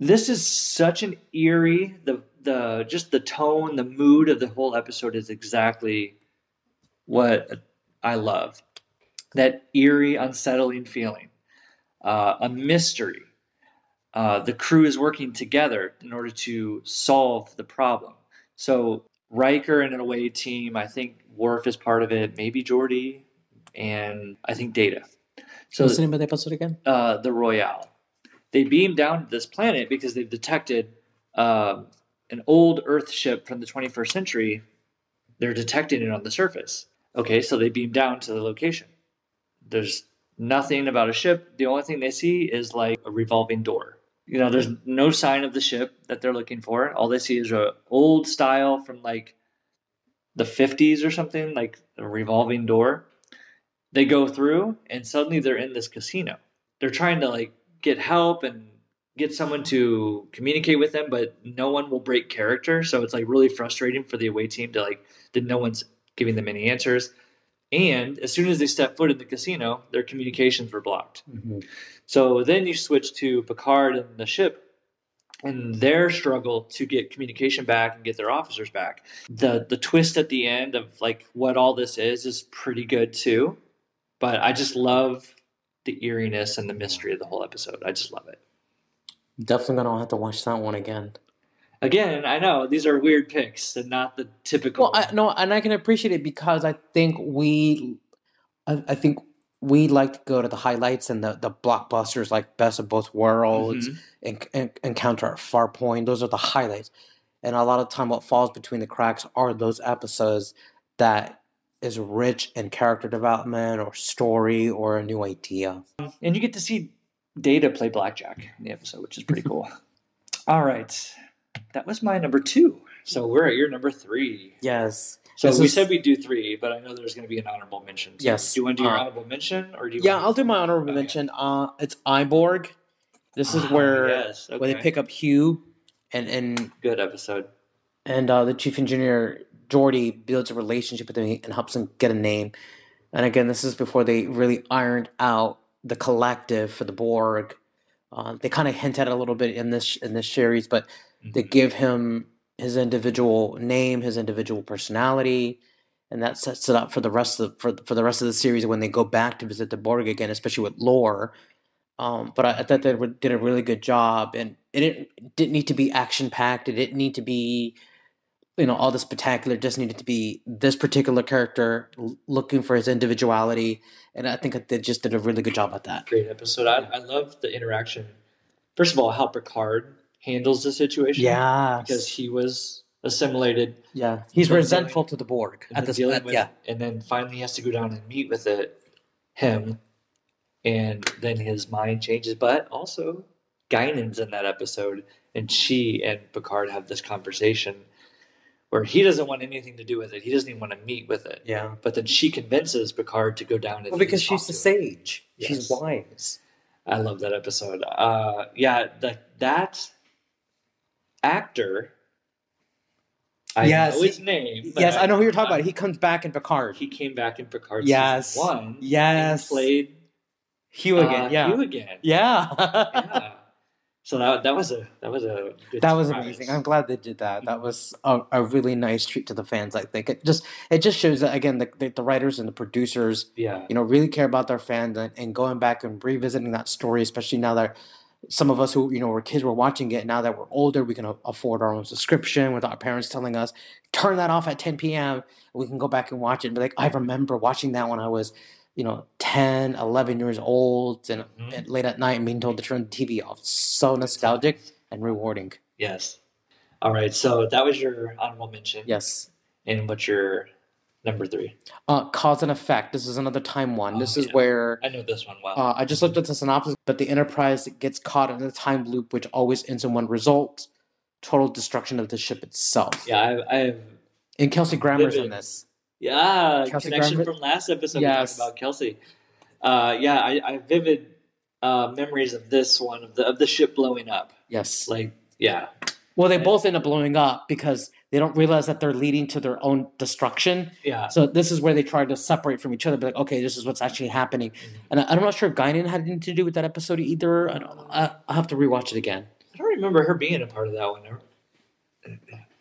this is such an eerie the the just the tone, the mood of the whole episode is exactly what I love. That eerie, unsettling feeling, uh, a mystery. Uh, the crew is working together in order to solve the problem. So Riker and an away team, I think Worf is part of it, maybe Geordi, and I think Data. So What's the name of the episode again? uh, the Royale. They beam down to this planet because they've detected um an old Earth ship from the 21st century. They're detecting it on the surface. Okay, so they beam down to the location. There's nothing about a ship. The only thing they see is like a revolving door. You know, there's no sign of the ship that they're looking for. All they see is a old style from like the 50s or something, like a revolving door. They go through and suddenly they're in this casino. They're trying to like get help and get someone to communicate with them, but no one will break character. So it's like really frustrating for the away team to like that no one's giving them any answers. And as soon as they step foot in the casino, their communications were blocked. Mm-hmm. So then you switch to Picard and the ship and their struggle to get communication back and get their officers back. The the twist at the end of like what all this is is pretty good too. But I just love the eeriness and the mystery of the whole episode. I just love it. Definitely gonna have to watch that one again. Again, I know these are weird picks and not the typical. Well, I, no, and I can appreciate it because I think we, I, I think we like to go to the highlights and the, the blockbusters like Best of Both Worlds Mhm. and, and Encounter at Farpoint. Those are the highlights, and a lot of time, what falls between the cracks are those episodes that is rich in character development or story or a new idea. and you get to see Data play blackjack in the episode, which is pretty cool. All right, that was my number two. So we're at your number three. Yes. So This we is- said we'd do three, but I know there's going to be an honorable mention. So Yes, Do you want to do your uh, honorable mention, or do you? Yeah, I'll do my honorable Okay. mention. Uh, it's I, Borg. This is Ah, where yes, where they pick up Hugh and and good episode. and uh, the chief engineer Geordi builds a relationship with him and helps him get a name. And again, this is before they really ironed out the collective for the Borg. Uh, they kind of hint at it a little bit in this in this series, but they Mhm. give him his individual name, his individual personality, and that sets it up for the rest of for for the rest of the series when they go back to visit the Borg again, especially with Lore. Um, but I, I thought they did a really good job, and it didn't, didn't need to be action packed. It didn't need to be, you know, all the spectacular. Just needed to be this particular character looking for his individuality, and I think they just did a really good job at that. Great episode. I, I love the interaction. First of all, how Picard handles the situation. Yeah, because he was assimilated yeah, he's resentful to the Borg at this. dealing At, yeah, and then finally he has to go down and meet with it, him, and then his mind changes. But also, Guinan's in that episode, and she and Picard have this conversation where he doesn't want anything to do with it. He doesn't even want to meet with it. yeah. But then she convinces Picard to go down Well, because she's the sage. Yes. She's wise. I love that episode. Uh, yeah, that that actor. I Yes, know his name. Yes, I know who you're talking about. He comes back in Picard. He came back in Picard Yes. season one. Yes. and played Hugh uh, again. yeah. Hugh again. Yeah. Yeah. So that that was a that was a good that was surprise. amazing. I'm glad they did that. That was a, a really nice treat to the fans. I think it just it just shows that again the, the, the writers and the producers Yeah, you know really care about their fans and, and going back and revisiting that story, especially now that some of us who you know were kids were watching it. Now that we're older, we can afford our own subscription without our parents telling us turn that off at 10 p.m. We can go back and watch it and be like, I remember watching that when I was you know 10 11 years old and, Mhm. and late at night and being told to turn the tv off so nostalgic and rewarding yes. All right, so that was your honorable mention. yes And what's your number three? uh, cause and effect this is another time one this Oh, is yeah. where I know this one well. uh, i just looked at the synopsis but the enterprise gets caught in a time loop which always ends in one result total destruction of the ship itself yeah, I, I have and kelsey grammer's in this Yeah, Kelsey connection from last episode Yes. we talked about Kelsey. Uh, yeah, I, I have vivid uh, memories of this one of the of the ship blowing up. yes Like, yeah, Well, they both end up blowing up because they don't realize that they're leading to their own destruction. Yeah. So this is where they try to separate from each other. Be like, okay, this is what's actually happening. Mhm. And I, I'm not sure if Guinan had anything to do with that episode either. I don't. I, I'll have to rewatch it again I don't remember her being a part of that one.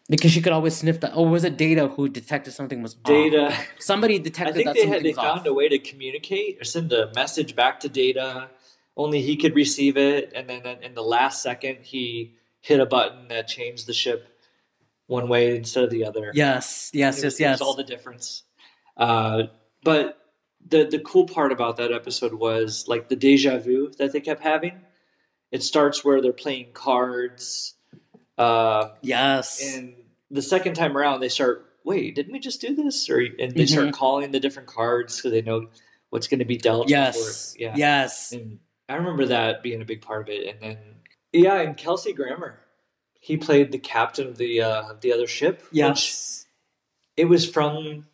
Because she could always sniff that. Oh, was it Data who detected something was off? Data. Somebody I detected think that they had they found off. a way to communicate or send a message back to Data. Only he could receive it, and then in the last second, he hit a button that changed the ship one way instead of the other. Yes, It yes, was- yes, it was yes. all the difference. Uh, but the the cool part about that episode was like the deja vu that they kept having. It starts where they're playing cards, uh, yes. and the second time around they start. Wait, didn't we just do this? Or and they start Mhm. calling the different cards because they know what's going to be dealt. yes. yeah. Yes. And I remember that being a big part of it. And then yeah, and Kelsey Grammer, he played the captain of the uh, the other ship. which Yes. it was from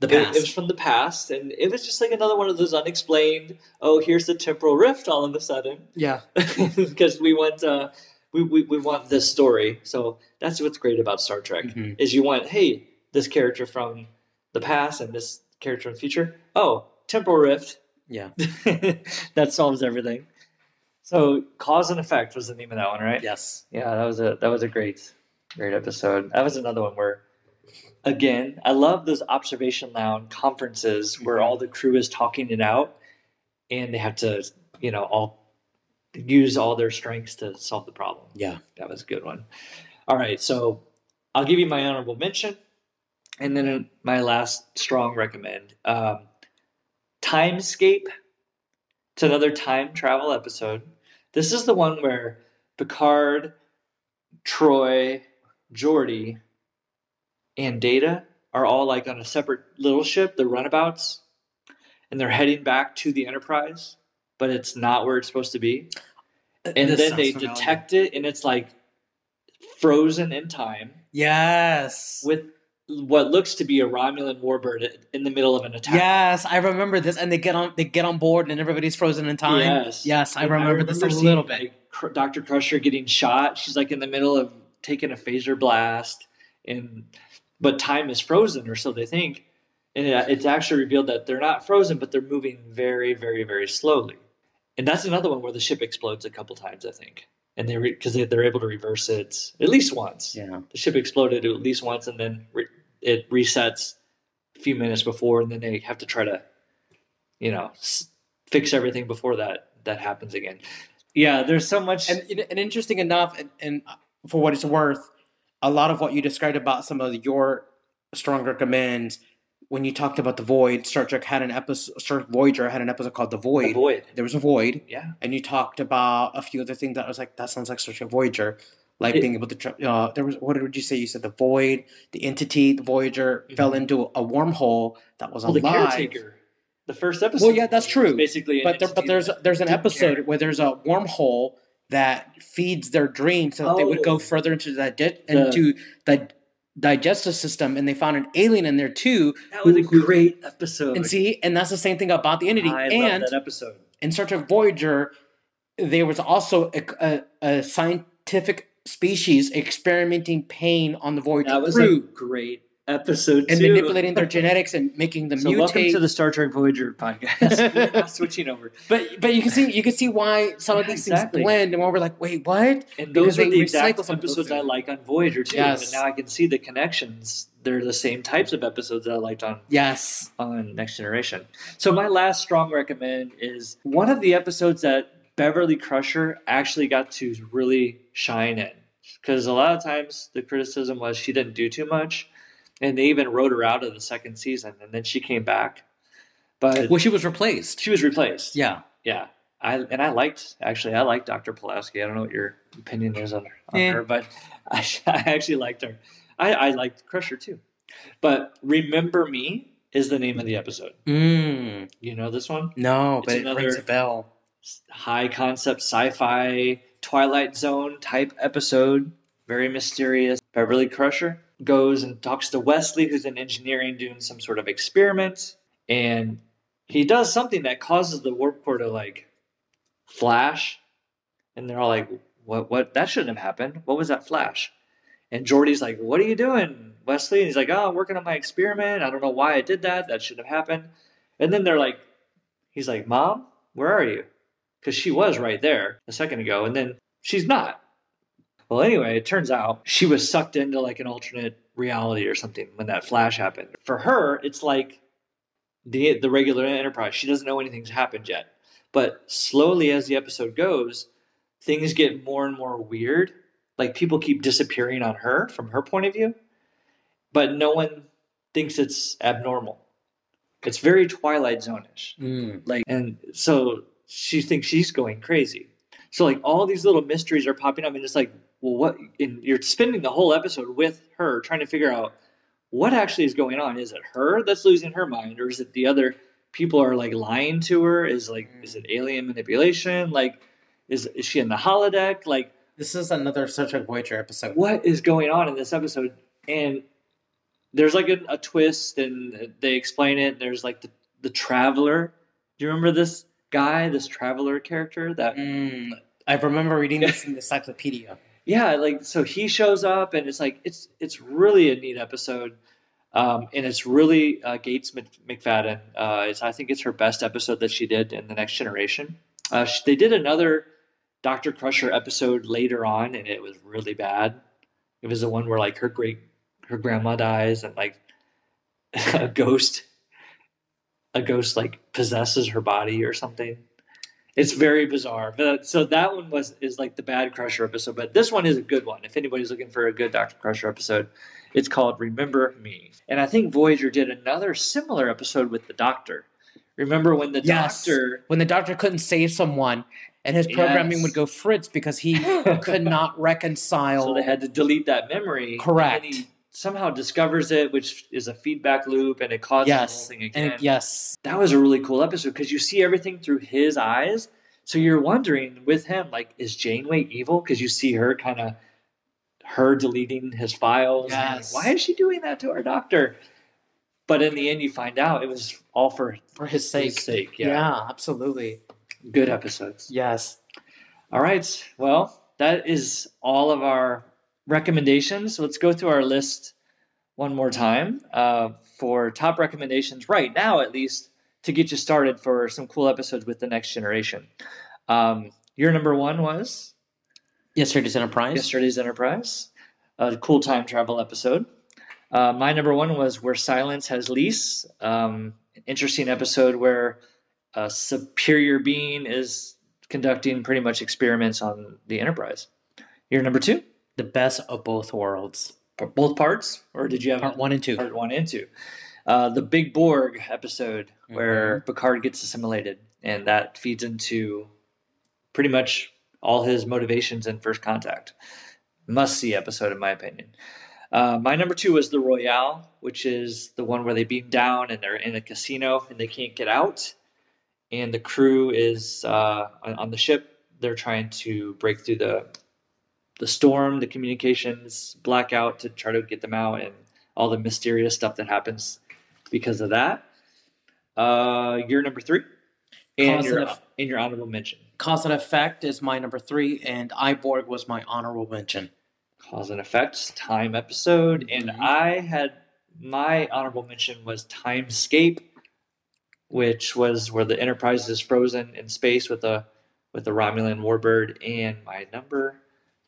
The past. It, was from the past, and it was just like another one of those unexplained. Oh, here's the temporal rift all of a sudden yeah. because we went. uh, we, we we want this story. So that's what's great about Star Trek Mhm. is you want hey this character from the past and this character in the future. Oh, temporal rift. Yeah. that solves everything. So cause and effect was the name of that one, right? Yes. Yeah, that was a that was a great great episode. That was another one where again, I love those observation lounge conferences where Mhm. all the crew is talking it out and they have to, you know, all use all their strengths to solve the problem. Yeah. That was a good one. All right, so I'll give you my honorable mention and then my last strong recommend. Um, Timescape. It's another time travel episode. This is the one where Picard, Troi, Geordi, and Data are all like on a separate little ship, the runabouts, and they're heading back to the Enterprise, but it's not where it's supposed to be. And This then they familiar. detect it, and it's like frozen in time Yes. with what looks to be a Romulan warbird in the middle of an attack. Yes, I remember this, and they get on they get on board, and everybody's frozen in time. Yes. Yes, I And remember, this a little bit. like, Cr- Dr. Crusher getting shot. She's like in the middle of taking a phaser blast, and but time is frozen, or so they think. And it, it's actually revealed that they're not frozen, but they're moving very, very, very slowly. And that's another one where the ship explodes a couple times, I think. And they because they, they're able to reverse it at least once. Yeah. The ship exploded at least once, and then re- it resets a few minutes before, and then they have to try to, you know, s- fix everything before that that happens again. Yeah, there's so much. And, and interesting enough, and, and for what it's worth, a lot of what you described about some of your strong recommends when you talked about the void, Star Trek had an episode. Star Trek Voyager had an episode called the Void. the void. There was a void, Yeah, and you talked about a few other things that I was like, that sounds like Star Trek Voyager. Like It- being able to, tra- uh, there was what did you say? You said the void, the entity, the Voyager fell Mhm. into a wormhole that was well, the alive. caretaker. The first episode. Well, yeah, that's true. Basically, but there, but there's there's an episode care. where there's a wormhole that feeds their dream so that they would Oh. go further into that di- The- into the digestive system and they found an alien in there too That was a who- who- great episode. and see and that's the same thing about the entity I and love that episode. in Star Trek Voyager there was also a, a, a scientific species experimenting pain on the Voyager That was a great episode and too. manipulating their genetics and making them So welcome mutate to the Star Trek Voyager podcast. Switching over. but but you can see you can see why some of these exactly. things blend and why we're like wait what And Because those are the exact episodes I like on Voyager too. Yes. And now I can see the connections. They're the same types of episodes that I liked on yes on Next Generation. So my last strong recommend is one of the episodes that Beverly Crusher actually got to really shine in. Because a lot of times the criticism was she didn't do too much, and they even wrote her out of the second season, and then she came back. But well she was replaced she was replaced. yeah Yeah. I and I liked actually I liked Dr. Pulaski. I don't know what your opinion is on, on Yeah. her, but I, I actually liked her. I, I liked Crusher too. But Remember Me is the name of the episode. mm, You know this one? no It's but it rings a bell High concept sci-fi Twilight Zone type episode. Very mysterious. Beverly Crusher goes and talks to Wesley, who's in engineering doing some sort of experiment, and he does something that causes the warp core to like flash, and they're all like, what what that shouldn't have happened. What was that flash? And Geordi's like, What are you doing, Wesley? And he's like, Oh, I'm working on my experiment. I don't know why I did that. That shouldn't have happened. And then they're like, He's like, Mom, where are you? Because she was right there a second ago. And then she's not. Well, anyway, it turns out she was sucked into like an alternate reality or something when that flash happened. For her, it's like the the regular Enterprise. She doesn't know anything's happened yet. But slowly as the episode goes, things get more and more weird. Like people keep disappearing on her from her point of view, but no one thinks it's abnormal. It's very Twilight Zone-ish. Mm. Like, and so she thinks she's going crazy. So like all these little mysteries are popping up, and it's like, well, what? And you're spending the whole episode with her trying to figure out what actually is going on. Is it her that's losing her mind, or is it the other people are like lying to her? Is like, is it alien manipulation? Like, is is she in the holodeck? Like, This is another Star Trek Voyager episode. what is going on in this episode? And there's like a, a twist, and they explain it. There's like the the traveler. Do you remember this guy, this traveler character? That Mm, I remember reading this in the encyclopedia. Yeah, like so he shows up, and it's like it's it's really a neat episode. Um, and it's really uh, Gates McFadden. Uh, it's, I think it's her best episode that she did in the Next Generation. Uh, sh they did another Doctor Crusher episode later on, and it was really bad. It was the one where like her great her grandma dies, and like a ghost, a ghost like possesses her body or something. It's very bizarre. But so that one was is like the bad Crusher episode, but this one is a good one. If anybody's looking for a good Doctor Crusher episode, it's called Remember Me. And I think Voyager did another similar episode with the Doctor. Remember when the Yes. Doctor When the doctor couldn't save someone, and his programming Yes. would go fritz because he could not reconcile. so they had to delete that memory. Correct. Somehow discovers it, which is a feedback loop, and it causes the whole yes, thing again. and yes, that was a really cool episode because you see everything through his eyes. So you're wondering with him, like, is Janeway evil? Because you see her kind of her deleting his files. Yes. why is she doing that to our doctor? But in the end, you find out it was all for for his sake. his sake. yeah. Yeah. absolutely. Good episodes. Yes. All right. Well, that is all of our recommendations. Let's go through our list one more time uh, for top recommendations right now, at least, to get you started for some cool episodes with the next generation. Um, your number one was Yesterday's Enterprise. Yesterday's Enterprise, a cool time travel episode. Uh, my number one was Where Silence Has Lease, um, an interesting episode where a superior being is conducting pretty much experiments on the Enterprise. Your number two, The best of both worlds. Both parts, or did you have Part one and two. part one and two? Uh, the Big Borg episode where Picard gets assimilated, and that feeds into pretty much all his motivations in First Contact. Must see episode, in my opinion. Uh, my number two was the Royale, which is the one where they beam down and they're in a casino and they can't get out, and the crew is uh, on the ship. They're trying to break through the the storm, the communications blackout to try to get them out, and all the mysterious stuff that happens because of that. Uh, you're number three, and your Causative. and your honorable mention. Cause and Effect is my number three, and I, Borg was my honorable mention. Cause and effects, time episode, and Mhm. I had my honorable mention was Timescape, which was where the Enterprise is frozen in space with a with the Romulan warbird, and my number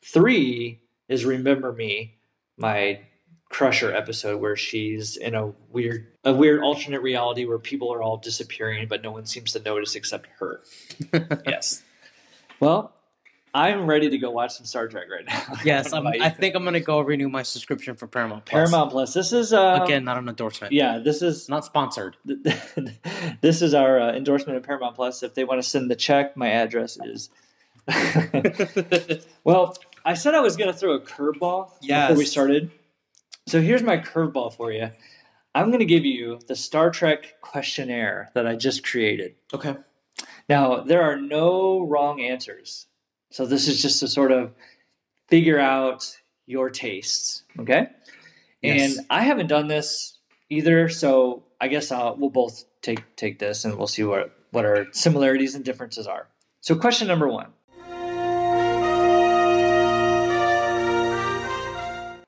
three is Remember Me, my Crusher episode where she's in a weird a weird alternate reality where people are all disappearing, but no one seems to notice except her. yes. Well, I'm ready to go watch some Star Trek right now. Yes, I I'm, don't know about I think I'm gonna go renew my subscription for Paramount Plus. Paramount Plus. This is uh, Again, not an endorsement. Yeah, this is not sponsored. this is our uh, endorsement of Paramount Plus. If they want to send the check, my address is. well, I said I was going to throw a curveball Yes. before we started. So here's my curveball for you. I'm going to give you the Star Trek questionnaire that I just created. Okay. Now, there are no wrong answers. So this is just to sort of figure out your tastes, okay? Yes. And I haven't done this either, so I guess I'll, we'll both take take this and we'll see what what our similarities and differences are. So question number 1.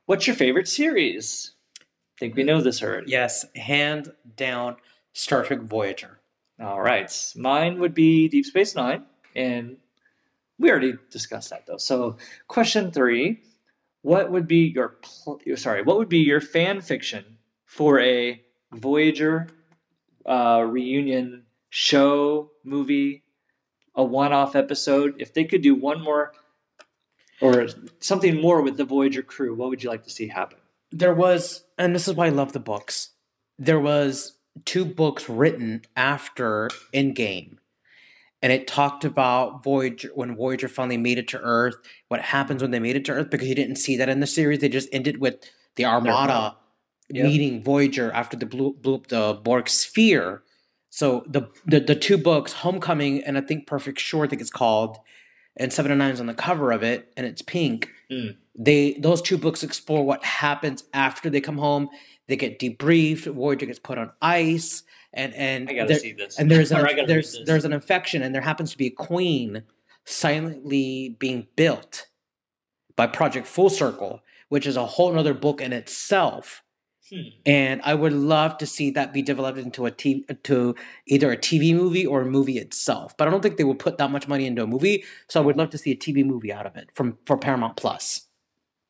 What's your favorite series? I think we know this already. Yes, hand down, Star Trek Voyager. All right. Mine would be Deep Space Nine, and we already discussed that though. So, question three: What would be your pl- sorry? What would be your fan fiction for a Voyager uh, reunion show, movie, a one-off episode? If they could do one more or something more with the Voyager crew, what would you like to see happen? There was, and this is why I love the books. There was two books written after Endgame, and it talked about Voyager when Voyager finally made it to Earth. What happens when they made it to Earth? Because you didn't see that in the series. They just ended with the Armada Yep. meeting Voyager after the blew, blew up the Borg sphere. So the, the the two books, Homecoming and I think Perfect Shore, I think it's called, and Seven of Nine's on the cover of it, and it's pink. Mm. They those two books explore what happens after they come home. They get debriefed. Voyager gets put on ice, and and I gotta there- see this. and there's an, I gotta read there's there's an infection, and there happens to be a queen silently being built by Project Full Circle, which is a whole other book in itself. Hmm. And I would love to see that be developed into a t- to either a TV movie or a movie itself. But I don't think they will put that much money into a movie. So I would love to see a TV movie out of it from for Paramount Plus.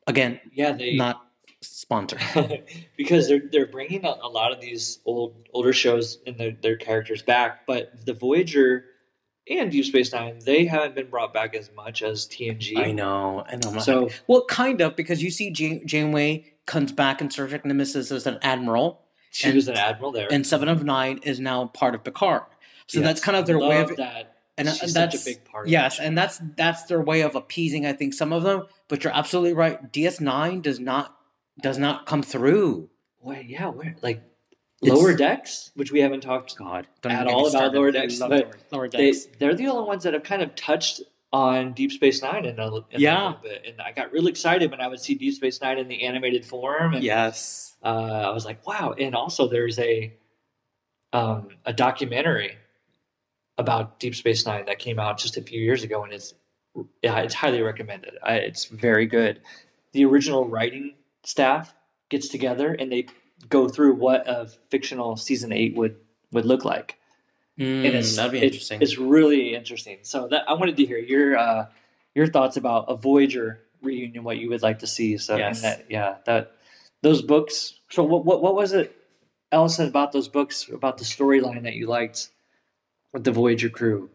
Again, Yeah, they not sponsored. because they're they're bringing a, a lot of these old older shows and their their characters back, but the Voyager and Deep Space Nine they haven't been brought back as much as TNG. I know, I know. So Well, kind of because you see Jane, Janeway comes back in Star Trek Nemesis as an admiral, she and- was an admiral there. and Seven of Nine is now part of Picard. So that's kind of their way love of that. and, She's that's a big part. yes, and that's that's their way of appeasing. I think some of them, but you're absolutely right. DS Nine does not does not come through. Wait, yeah, where like It's- lower decks, which we haven't talked God, At all about. Lower Decks, lower, lower they decks. they're the only ones that have kind of touched on Deep Space Nine in a, in Yeah. a little bit, and I got really excited when I would see Deep Space Nine in the animated form. And, yes, uh, I was like, wow. And also, there's a um, a documentary about Deep Space Nine that came out just a few years ago, and it's yeah, it's highly recommended. I, it's very good. The original writing staff gets together and they go through what a fictional season eight would would look like, Mm, and it's that'd be it- interesting. It's really interesting. So that I wanted to hear your uh, your thoughts about a Voyager reunion, what you would like to see. So and Yes. that yeah, that those books. So what what what was it, Allison, about those books about the storyline that you liked with the Voyager crew?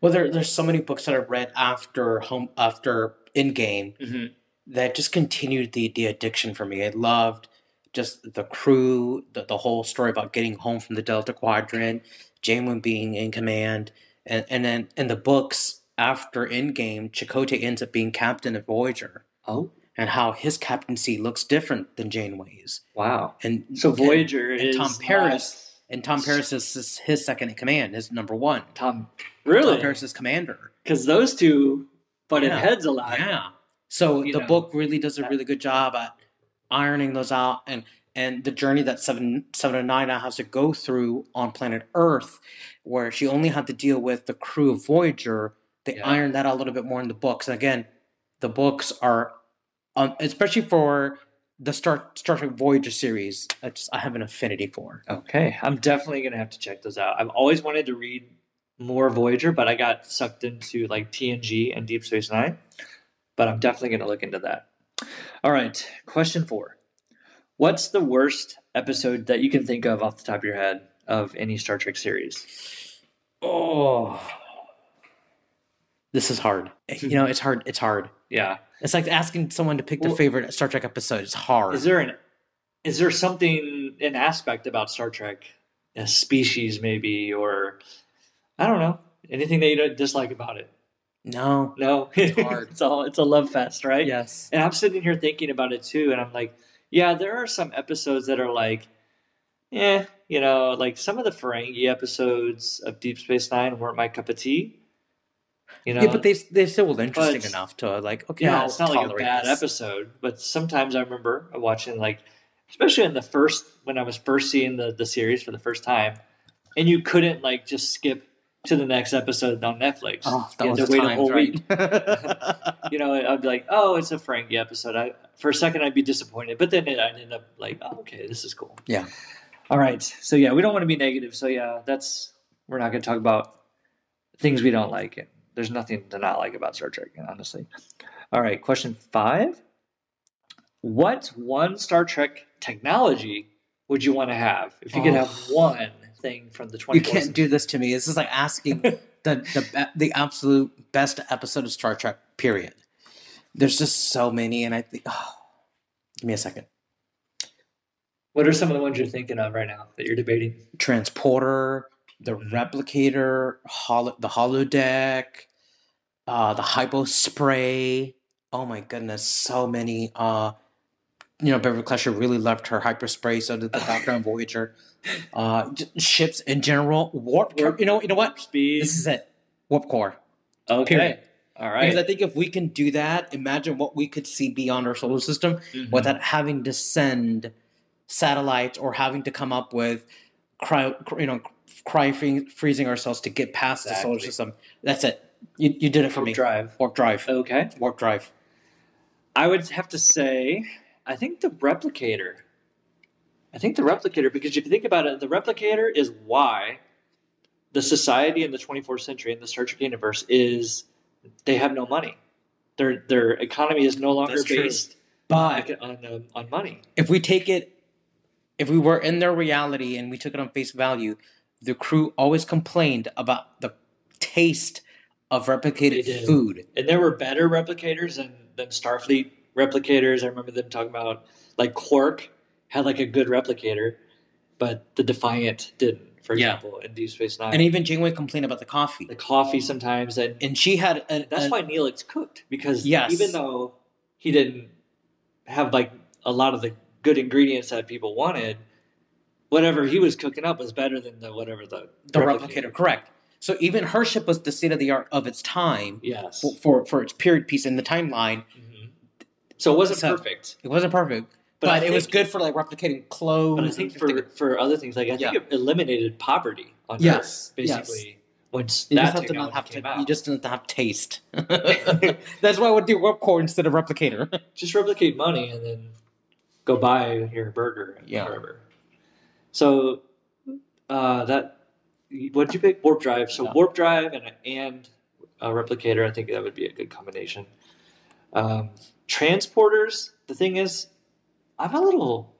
well, there, there's so many books that I've read after home after Endgame Mm-hmm. that just continued the the addiction for me. I loved just the crew, the, the whole story about getting home from the Delta Quadrant, Janeway being in command, and and then in the books after Endgame, Chakotay ends up being captain of Voyager, Oh and how his captaincy looks different than Janeway's. wow! And So Voyager and is Tom not- Paris- and Tom Paris is his, his second in command, his number one. Tom Tom really Paris is commander. because those two butted Yeah. heads a lot. Yeah. So You the know, book really does a that- really good job at ironing those out and and the journey that seven seven and nine now has to go through on planet Earth, where she only had to deal with the crew of Voyager. They Yeah. ironed that out a little bit more in the books. And again, the books are, um, especially for the Star Star Trek Voyager series. I just I have an affinity for. Okay, I'm definitely gonna have to check those out. I've always wanted to read more Voyager, but I got sucked into like TNG and Deep Space Nine. But I'm definitely gonna look into that. All right, question four: What's the worst episode that you can think of off the top of your head of any Star Trek series? Oh, this is hard. Eh, you know, it's hard. It's hard. Yeah, It's like asking someone to pick their Well- favorite Star Trek episode. It's hard. is there an is there something an aspect about Star Trek, a species maybe, or I don't know anything that you don't dislike about it? No. No, It's hard. it's all it's a love fest, right? Yes. And I'm sitting here thinking about it too, and I'm like, yeah, there are some episodes that are like, yeah, you know, like some of the Ferengi episodes of Deep Space Nine weren't my cup of tea. You know, yeah, but they they still were interesting But- enough to like. Okay, yeah, I'll it's not like a bad this. episode, but sometimes I remember watching like, especially in the first when I was first seeing the the series for the first time, and you couldn't like just skip to the next episode on Netflix. Oh, that You was to wait a times, whole right? week. You know, I'd be like, "Oh, it's a Ferengi episode." I, for a second, I'd be disappointed, but then it, I'd end up like, "Oh, okay, this is cool." Yeah. All right. So yeah, we don't want to be negative. So yeah, that's we're not going to talk about things we don't like. There's nothing to not like about Star Trek, honestly. All right. Question five: What one Star Trek technology would you want to have if you could have Oh. one thing from the 24th you can't do this to me. This is like asking the the the absolute best episode of Star Trek. Period. There's just so many, and I think. Oh, give me a second. What are some of the ones you're thinking of right now that you're debating? Transporter, the Mhm. replicator, holo- the holodeck, uh, the hypo spray. Oh my goodness, so many. Uh, you know, Beverly Crusher really loved her hypospray. So did the background Voyager. Uh, ships in general, warp. Warp- you know, you know what? Speed. This is it. Warp core. okay. period. All Because I think if we can do that, imagine what we could see beyond our solar system Mhm. without having to send satellites or having to come up with cryo, you know, cry freezing ourselves to get past the solar system. That's it. You, you did it for Warp me. drive. Warp drive. Okay. Warp drive. I would have to say, I think the replicator. I think the replicator, because if you think about it, the replicator is why the society in the 24th century in the Star Trek universe is they have no money. Their their economy is no longer That's true. based But on um, on money. if we take it, if we were in their reality and we took it on face value, the crew always complained about the taste of replicated food. And there were better replicators than, than Starfleet replicators. I remember them talking about like Quark had like a good replicator, but the Defiant didn't. For Yeah. example, in Deep Space Nine, And even Janeway complained about the coffee. the coffee sometimes, and And she had a, that's a- why Neelix cooked because Yes. even though he didn't have like a lot of the good ingredients that people wanted, whatever he was cooking up was better than the whatever the the replicator. Correct. So even her ship was the state of the art of its time Yes. for, for for its period piece in the timeline. Mhm. So it wasn't So- perfect. It wasn't perfect, but, I it was good for like replicating clothes. But I and think things. for, for other things, like I think Yeah. it eliminated poverty on Yes, Earth, basically. Once you that just have to not have to. out. You just don't have taste. That's why I would do warp core instead of replicator. just replicate money and then go buy your burger and Yeah. whatever. So uh, that what did you pick? Warp drive. So Yeah. warp drive and and a replicator. I think that would be a good combination. Um, transporters. The thing is, I'm a little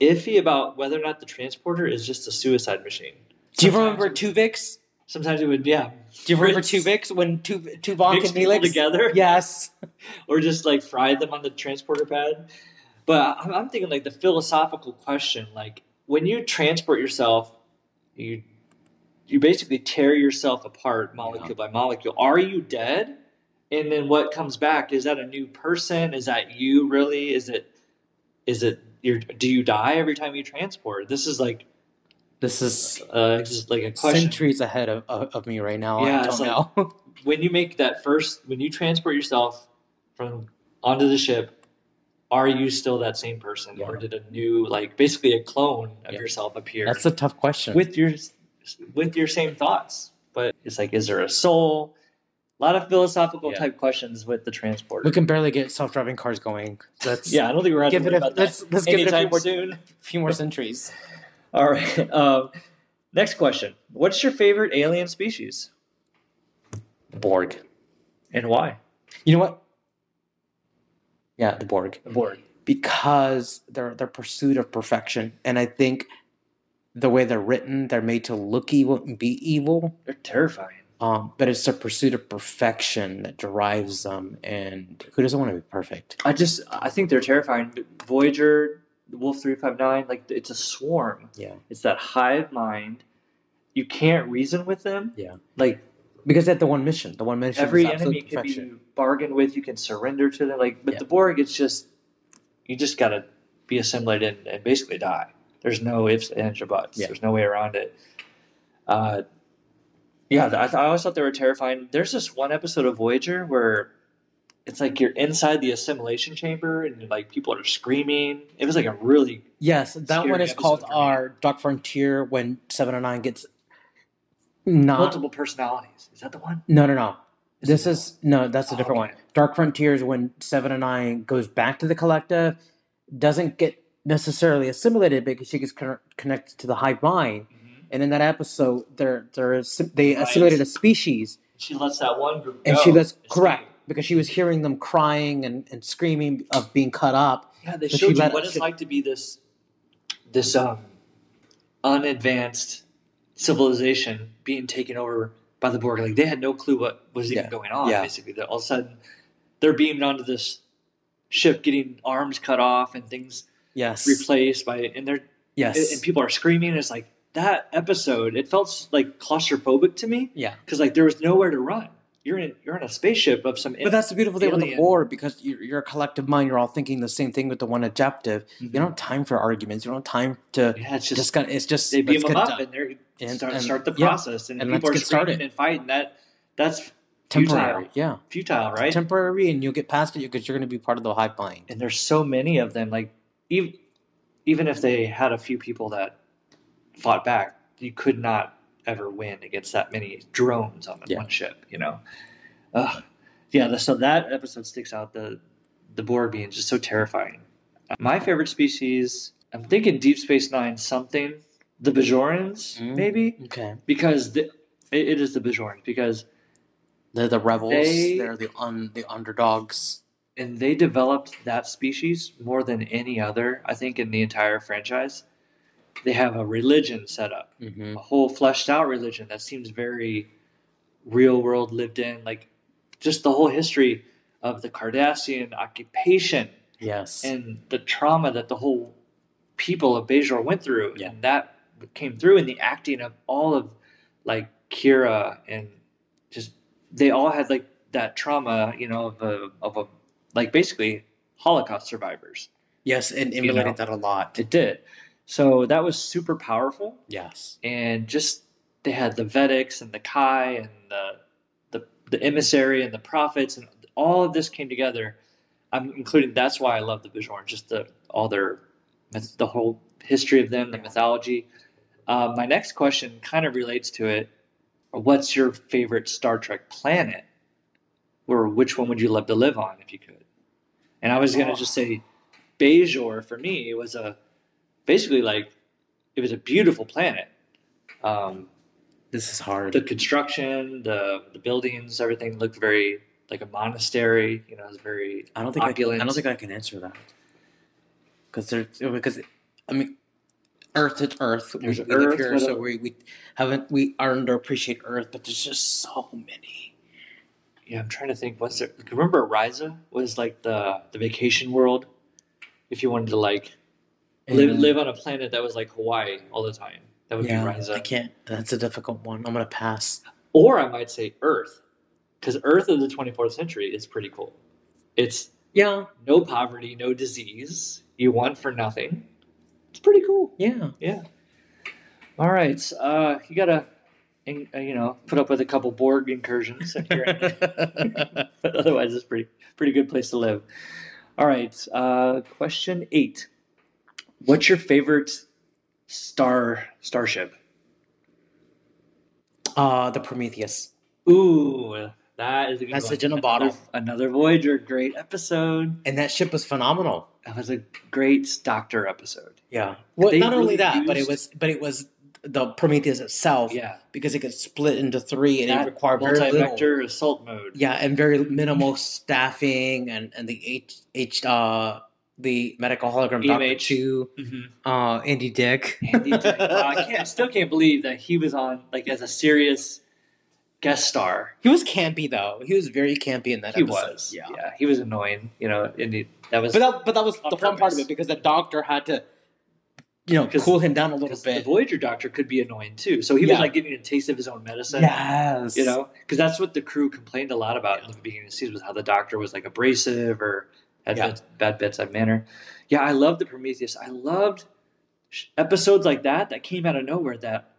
iffy about whether or not the transporter is just a suicide machine. do you Sometimes remember it- Tuvix? Sometimes it would, yeah. Do you remember Fritz Tuvix when Tu Tuvok mix and people Neelix? together? Yes. or just like fry them on the transporter pad. But I'm, I'm thinking like the philosophical question, like when you transport yourself, you you basically tear yourself apart molecule by molecule. Are you dead? And then what comes back? Is that a new person? Is that you really? Is it is it your do you die every time you transport? This is like This is uh just like a question. centuries ahead of, of, of me right now. Yeah, I don't like- when you make that first when you transport yourself from onto the ship are you still that same person Yeah. or did a new like basically a clone of Yeah. yourself appear That's a tough question. with your with your same thoughts but it's like is there a soul a lot of philosophical Yeah. type questions with the transporter we can barely get self-driving cars going. Let's yeah i don't think we're give going it to a about that let's, let's give it a few more, soon few more centuries. all right um, next question what's your favorite alien species Borg. and why You know what? Yeah, the Borg. the Borg. Because their their pursuit of perfection, and I think the way they're written, they're made to look evil and be evil. they're terrifying Um, but it's their pursuit of perfection that drives them, and who doesn't want to be perfect? I just I think they're terrifying. Voyager, Wolf three five nine, like it's a swarm. Yeah, It's that hive mind. You can't reason with them. Yeah. Like because they have the one mission. The one mission every enemy can perfection. be bargained with. You can surrender to them. Like, but Yeah. the Borg, it's just you just gotta be assimilated and, and basically die. There's no ifs, ands, or buts. Yeah. There's no way around it. Uh, yeah, I, th- I always thought they were terrifying. There's this one episode of Voyager where it's like you're inside the assimilation chamber and like people are screaming. It was like a really Yes, that Scary one is called our Dark Frontier when Seven of Nine gets Not multiple personalities. Is that the one? no no no. Is This it- is no, that's a Oh, different okay. one. Dark Frontiers when Seven of Nine goes back to the collective, doesn't get necessarily assimilated because she gets con- connected to the hive mind. And in that episode, there there is they Right. assimilated a species, She lets that one group and go. she lets correct because she was hearing them crying and, and screaming of being cut up. Yeah, they So showed you what it's like to be this this um unadvanced civilization being taken over by the Borg. Like they had no clue what was even Yeah. going on. Yeah. Basically, that all of a sudden they're beamed onto this ship, getting arms cut off and things Yes, replaced by, and they're yes, and people are screaming. It's like that episode. It felt like claustrophobic to me yeah. because like there was nowhere to run. You're in you're in a spaceship of some. But that's the beautiful thing with the Borg because you're, you're a collective mind. You're all thinking the same thing with the one objective. Mhm. You don't have time for arguments. You don't have time to yeah, it's just, just kind it's just they beam them up done. and they're And- start, and- start the yeah. process and, And people are started. and fighting that that's temporary. futile Yeah, futile right temporary, and you'll get past it because you're going to be part of the hive mind. and there's so many of them like even even if they had a few people that fought back you could not ever win against that many drones on Yeah. one ship you know Ugh. yeah so that episode sticks out the the Borg being just so terrifying my favorite species i'm thinking deep space nine something the bajorans Mm. maybe Okay, because the, it, it is the Bajorans because they're the rebels. They- They, are the un the underdogs. and they developed that species more than any other I think in the entire franchise. They have a religion set up, Mm-hmm. a whole fleshed out religion that seems very real world lived in like just the whole history of the Cardassian occupation Yes, and the trauma that the whole people of Bajor went through, Yeah. and that came through in the acting of all of like Kira and just they all had like that trauma, you know, of a of a like basically Holocaust survivors. yes, and emulated that a lot. It did, so that was super powerful, Yes, and just they had the Vedeks and the Kai and the the the emissary and the prophets and all of this came together. I'm including that's why I love the Bajoran, just the all their the whole history of them, the mythology. Uh, my next question kind of relates to it. What's your favorite Star Trek planet? Or which one would you love to live on if you could? And I was gonna Oh. just say Bajor for me was a basically like it was a beautiful planet. Um, this is hard. the construction, the the buildings, everything looked very like a monastery. You know, it was very I don't think I, can. I don't think I can answer that because there's because I mean, Earth is Earth. We, we live here, so we we haven't we are underappreciate Earth, but there's just so many. yeah, I'm trying to think. What's it? Remember, Risa was like the the vacation world. If you wanted to like live live on a planet that was like Hawaii all the time, that would yeah, be I can't. That's a difficult one. I'm gonna pass. Or I might say Earth, because Earth of the 24th century is pretty cool. It's Yeah, no poverty, no disease. You want for nothing. It's pretty cool. yeah. Yeah. All right. Uh, you gotta, uh, you know, put up with a couple Borg incursions. in- but otherwise, it's pretty pretty good place to live. All right. Uh, question eight. What's your favorite star starship? uh, the Prometheus. Ooh, that is a good That's one. the gin and Another- bottle. Another Voyager, great episode. And that ship was phenomenal. That was a great Doctor episode. Yeah. Well, They not only really that, but it was but it was the Prometheus itself Yeah, because it could split into three and that it required very little. multi-vector assault mode. Yeah, and very minimal staffing and and the H H uh the medical hologram Doctor EMH. Two, hmm uh Andy Dick. Andy Dick. Wow, I can't, I still can't believe that he was on like as a serious guest star. He was campy though. He was very campy in that He episode. was, Yeah. yeah. he was annoying. You know, and he, that was But that but that was the fun part of it because the doctor had to you know cool him down a little bit. the. Voyager doctor could be annoying too. So he was Yeah. like getting a taste of his own medicine. Yes. You know, because that's what the crew complained a lot about in the beginning of the season was how the doctor was like abrasive or had Yeah. bad, bad bedside manner. Yeah, I loved the Prometheus. I loved episodes like that that came out of nowhere that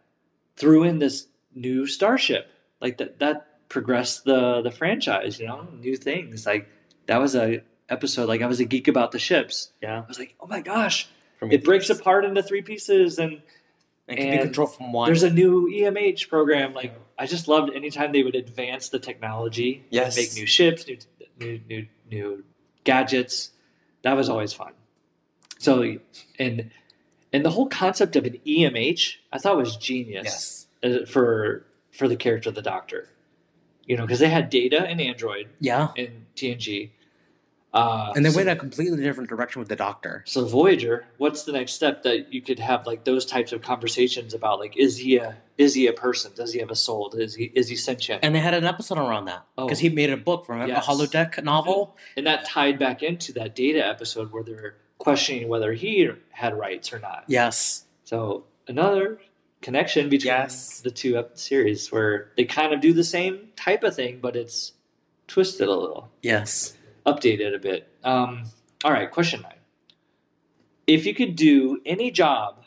threw in this new starship, like that that progressed the the franchise. You know, new things like that was a episode. Like I was a geek about the ships. Yeah. I was like, oh my gosh, it breaks apart into three pieces and It can be And controlled from one. There's a new EMH program. Like I just loved anytime they would advance the technology, Yes. make new ships, new new new, new gadgets. That was always fun. So and and the whole concept of an EMH, I thought was genius yes. uh, for for the character of the Doctor. You know, because they had Data and Android Yeah. in TNG. Uh, And they so- went a completely different direction with the Doctor. so Voyager, what's the next step that you could have like those types of conversations about like is he a is he a person? Does he have a soul? Is he is he sentient? And they had an episode around that Oh. because he made a book from Yes. a holodeck novel. And that tied back into that Data episode where they're questioning whether he had rights or not. Yes. So another connection between Yes. the two ep- series where they kind of do the same type of thing, but it's twisted a little, Yes. Updated a bit. Um, all right, question nine. If you could do any job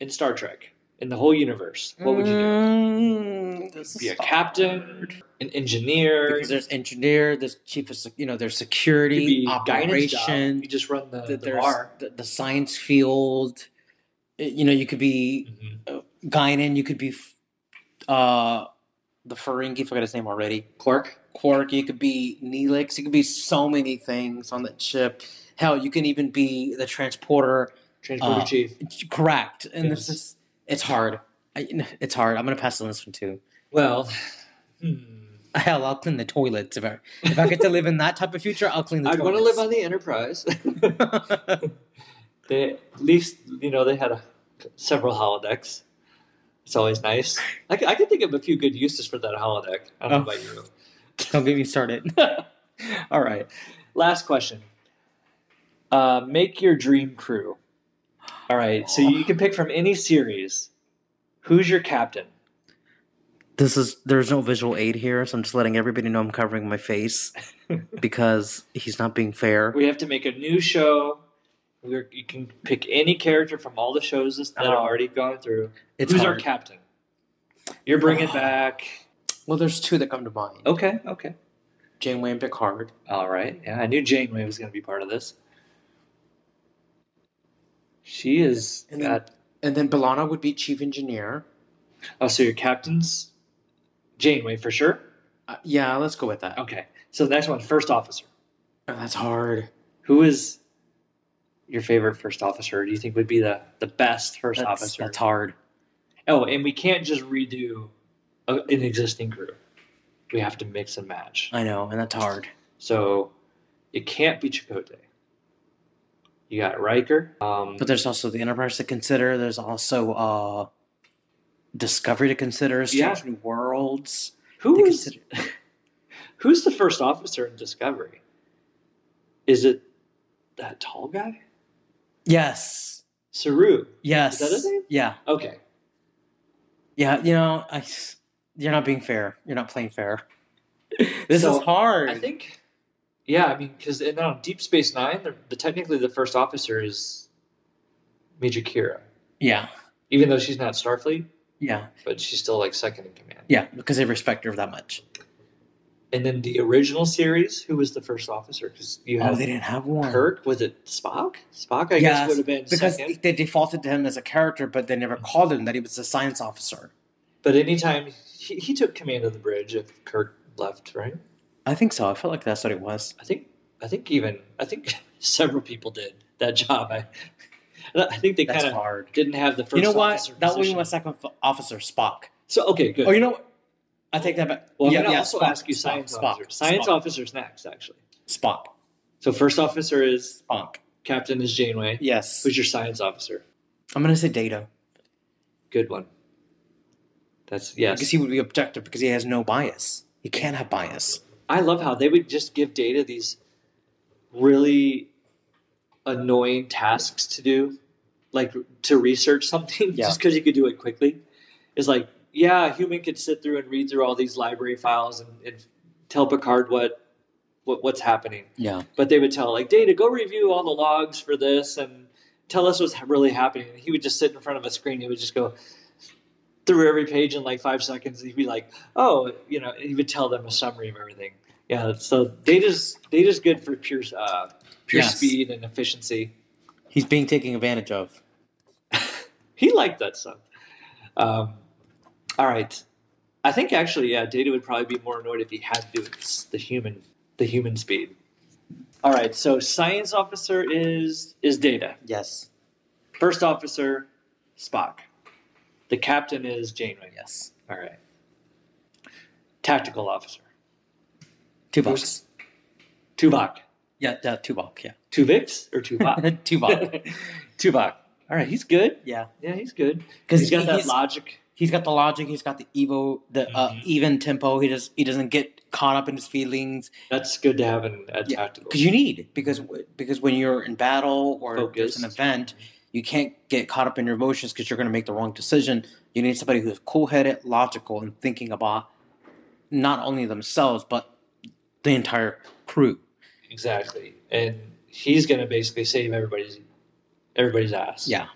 in Star Trek in the whole universe, what would you do? Mm, Be a captain, an engineer, Because there's engineer, there's chief of, you know, there's security, be operation, You just run the, th- the bar. the, the science field. Uh, You know, you could be Mhm. Guinan, you could be uh, the Ferengi, I forgot his name already. Quark. Quark, you could be Neelix, you could be so many things on that ship. Hell, you can even be the transporter. Transporter Uh, chief. Correct. And Yes. this is, it's hard. I, it's hard. I'm going to pass on this one too. Well, hmm. Hell, I'll clean the toilets. If I, if I get to live in that type of future, I'll clean the I'd want to live on the Enterprise. they at least you know they had a, several holodecks. It's always nice. I, I can think of a few good uses for that holodeck. I don't know Oh. about you. Don't get me started. All right. Last question. Uh, make your dream crew. All right. So you can pick from any series. Who's your captain? This is there's no visual aid here, so I'm just letting everybody know I'm covering my face because he's not being fair. We have to make a new show. We're, you can pick any character from all the shows that have Oh. already gone through. It's Who's our captain? You're bringing Oh. back. Well, there's two that come to mind: Okay, okay. Janeway and Picard. All right. Yeah, I knew Janeway was going to be part of this. She is And then- got. And then B'Elanna would be chief engineer. Oh, so your captain's Janeway for sure? Uh, yeah, let's go with that. Okay. So the next one, first officer. Oh, that's hard. Who is your favorite first officer? Do you think would be the, the best first That's, officer? that's hard. Oh, and we can't just redo a, an existing crew. We have to mix and match. I know, and that's hard. So it can't be Chakotay. You got Riker. Um, But there's also the Enterprise to consider. There's also uh, Discovery to consider. Strange Yeah. New Worlds. who is consider. who's the first officer in Discovery? Is it that tall guy? Yes. Saru. Yes. Is that his name? Yeah. Okay. Yeah. You know, I. You're not being fair. You're not playing fair. this So, is hard. I think, yeah, I mean, because on um, Deep Space Nine, the, the technically the first officer is Major Kira, Yeah. even though she's not Starfleet, Yeah. but she's still like second in command. Yeah. Because they respect her that much. And then the original series, who was the first officer? Because you Oh, had they didn't have one. Kirk. Was it Spock? Spock, I Yes, guess, would have been Because second. they defaulted to him as a character, but they never called him that he was a science officer. But anytime he, he took command of the bridge if Kirk left, right? I think so. I felt like that's what it was. I think I think even I think several people did that job. I I think they kind of didn't have the first. You know what? That would be my second officer, Spock. So okay, good. Oh, you know what? I take that back. well, I'm yeah, gonna yeah, also Spock, ask you science Spock, officer. Science Spock, officer's next, actually. Spock. So first officer is Spock. captain is Janeway. Yes. Who's your science officer? I'm gonna say Data Good one. That's yes. because he would be objective because he has no bias. He can't have bias. I love how they would just give Data these really annoying tasks to do, like to research something, Yeah. just because you could do it quickly. It's like, yeah, a human could sit through and read through all these library files and, and tell Picard what, what what's happening. Yeah. But they would tell like Data, go review all the logs for this and tell us what's really happening. And he would just sit in front of a screen. He would just go through every page in like five seconds. He'd be like, oh, you know, he would tell them a summary of everything. Yeah, so Data's Data's good for pure uh, pure Yes. speed and efficiency. He's being taken advantage of. He liked that stuff. Um, all right. I think actually, yeah, Data would probably be more annoyed if he had to do it the human, the human speed. All right. So science officer is is Data. Yes. First officer, Spock. The captain is Janeway. Yes. All right. Tactical officer, bucks. Tuvok. Yeah, yeah, two bucks. Yeah. Tuvix or Tuvok? two bucks. Tuvok. All right, he's good. Yeah. Yeah, he's good. Because He's got that he's, logic. he's got the logic. He's got the evo, the uh, Mhm. even tempo. He does. He doesn't get caught up in his feelings. That's good to have in a Yeah, tactical. because you need because because when you're in battle or there's an Focused. event, you can't get caught up in your emotions because you're going to make the wrong decision. You need somebody who's cool headed, logical, and thinking about not only themselves but the entire crew. Exactly, and he's going to basically save everybody's everybody's ass. Yeah,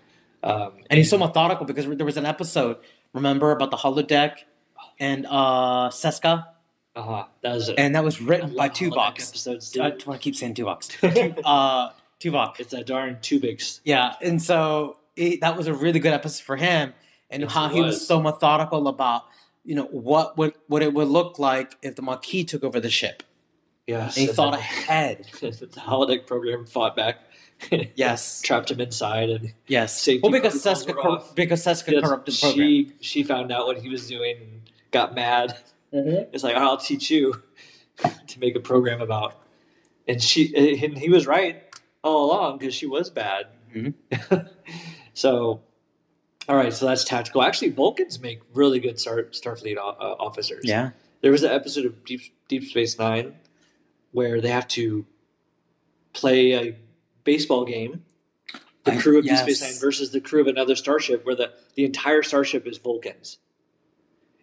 Um, and he's so methodical because there was an episode. Remember about the holodeck and uh Seska, uh huh. That was it. and that was written by holodeck Tuvok. Episodes, I dude. to keep saying Tuvok. uh, Tuvok. It's a darn Tuvix. Yeah, and so it, that was a really good episode for him, and Yes, how it he was was. so methodical about you know what would what it would look like if the Maquis took over the ship. Yes. And he and thought then- ahead. the holodeck program fought back, Yes, trapped him inside, and yes. Well, because Seska cor- because Seska Yes, corrupted the program. she she found out what he was doing, and got mad. Mhm. It's like I'll teach you to make a program about. And she and he was right all along because she was bad. Mhm. so, all right, so that's tactical. Actually, Vulcans make really good Star, Starfleet o- uh, officers. Yeah, There was an episode of Deep Deep Space Nine where they have to play a baseball game. The crew of yes. Deep Space Nine versus the crew of another starship, where the, the entire starship is Vulcans,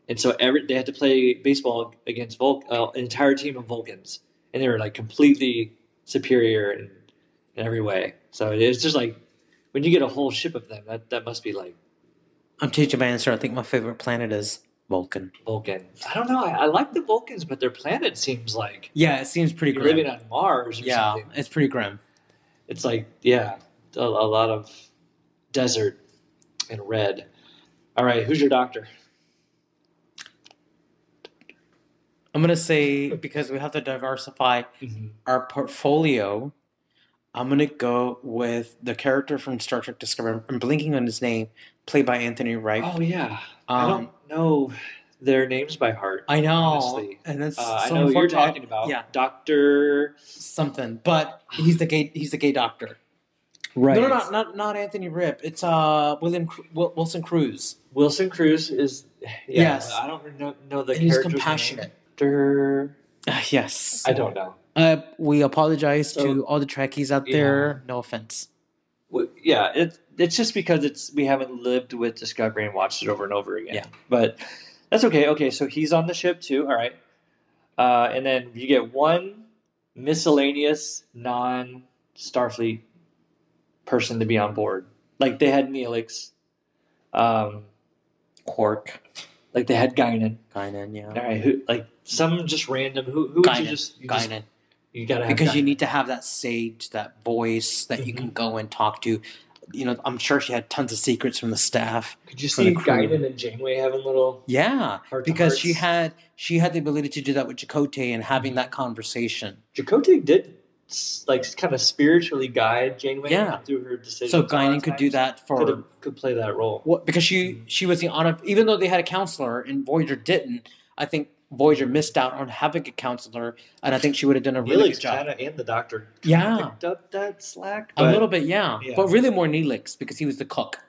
and so every they had to play baseball against Vul- uh, an entire team of Vulcans, and they were like completely superior in, in every way. So it's just like when you get a whole ship of them, that that must be like I'm changing my answer. I think my favorite planet is Vulcan. Vulcan. I don't know. I, I like the Vulcans, but their planet seems like Yeah, it seems pretty grim. living on Mars or yeah, something. it's pretty grim. It's like, yeah, a, a lot of desert and red. All right, who's your doctor? I'm gonna say because we have to diversify mm-hmm. our portfolio, I'm gonna go with the character from Star Trek Discovery. I'm blinking on his name, played by Anthony Wright. Oh yeah, I Um, don't know their names by heart. I know, honestly. and that's Uh, I so know who you're talking about. Yeah, Doctor. something, but he's the gay. He's the gay doctor. Right. No, no, not not not Anthony Rapp. It's uh William Cru- Wilson Cruz. Wilson Cruz is. Yeah, Yes. I don't know, know the And he's compassionate. name. Doctor. Uh, yes, I don't know. Uh, we apologize So- to all the Trekkies out there. No offense. Well, yeah, it, it's just because it's we haven't lived with Discovery and watched it over and over again. Yeah. but that's okay. Okay, so he's on the ship too. All right, uh, and then you get one miscellaneous non Starfleet person to be on board. Like they had Neelix, um, Quark, like they had Guinan. Guinan, yeah. All right, who like some just random. Who who would you just you, just- Guinan. You gotta have because you need to have that sage, that voice that you can mm-hmm. go and talk to. You know, I'm sure she had tons of secrets from the staff. Could you see. Guinan and Janeway having little Yeah, because she had she had the ability to do that with Chakotay and having that conversation. Chakotay did like kind of spiritually guide Janeway Yeah. through her decisions. So Guinan could do that Could, for have, could play that role. what because she mm-hmm. she was the honor. Even though they had a counselor and Voyager didn't, I think Voyager missed out on having a counselor, and I think she would have done a really Neelix good job. kind of and the Doctor Yeah. picked up that slack. A little bit, yeah. Yeah. but really more Neelix because he was the cook.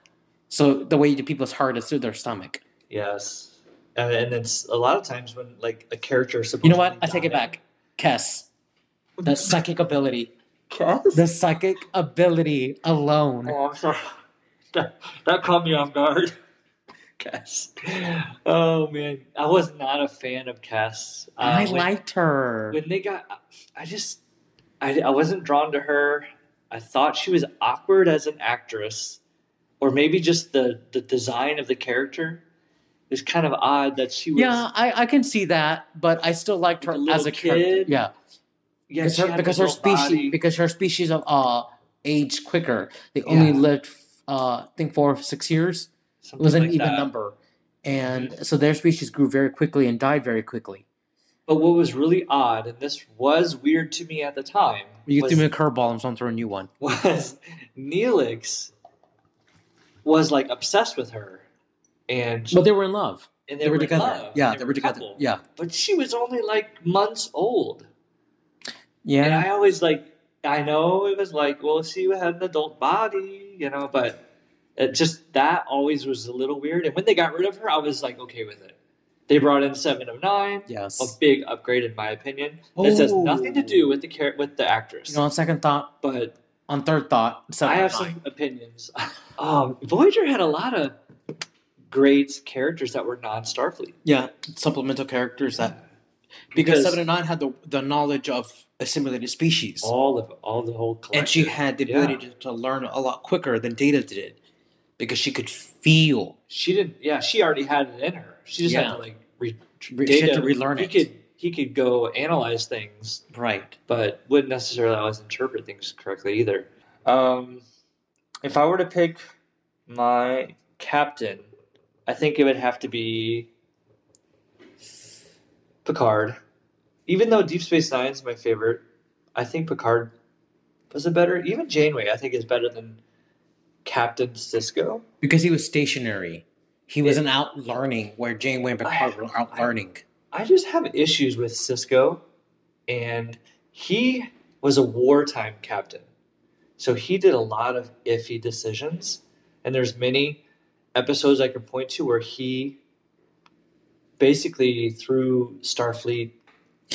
So the way you do people's heart is through their stomach. Yes, and, and it's a lot of times when like a character is supposed. You know what? I take it back. Kes. The psychic ability. Kes? The psychic ability alone. Oh, I'm sorry. That, that caught me off guard. Oh man, I was not a fan of Kes. Uh, I when- liked her. when they got i just I, I wasn't drawn to her i thought she was awkward as an actress or maybe just the the design of the character is kind of odd that she was Yeah, I, I can see that, but I still liked her a as a character. kid? Yeah, yeah because her, because her species body. because her species of uh age quicker. They only Yeah. lived uh I think four or six years. It Something was an like even that. number. And mm-hmm. so their species grew very quickly and died very quickly. But what was really odd, and this was weird to me at the time, You was, threw me a curveball, and so I'm throwing a new one. was Neelix was like obsessed with her, and But they were in love. and They, were in together. love, yeah, and they were a together. couple. Yeah. But she was only like months old, Yeah, and I always like. I know it was like, well, she had an adult body, you know, but it just that always was a little weird. And when they got rid of her, I was like, okay with it. They brought in Seven of Nine, yes. a big upgrade in my opinion. This has nothing to do with the char- with the actress, You know, on second thought, but on third thought, seven I have of nine. some opinions. Um, Voyager had a lot of great characters that were non-Starfleet. Yeah, supplemental characters that because seven and nine had the the knowledge of assimilated species, all of all the whole collective. and she had the ability to, to learn a lot quicker than Data did because she could feel. she didn't. Yeah, she already had it in her. She just Yeah. had to like re- Re- she had to relearn he it. could he could go analyze things, Right. but wouldn't necessarily always interpret things correctly either. Um, if I were to pick my captain, I think it would have to be Picard. Even though Deep Space Nine is my favorite, I think Picard was a better. Even Janeway, I think, is better than Captain Sisko. Because he was stationary. He wasn't out learning where Janeway and Picard were out I- learning. I just have issues with Sisko, and he was a wartime captain, so he did a lot of iffy decisions. And there's many episodes I can point to where he basically threw Starfleet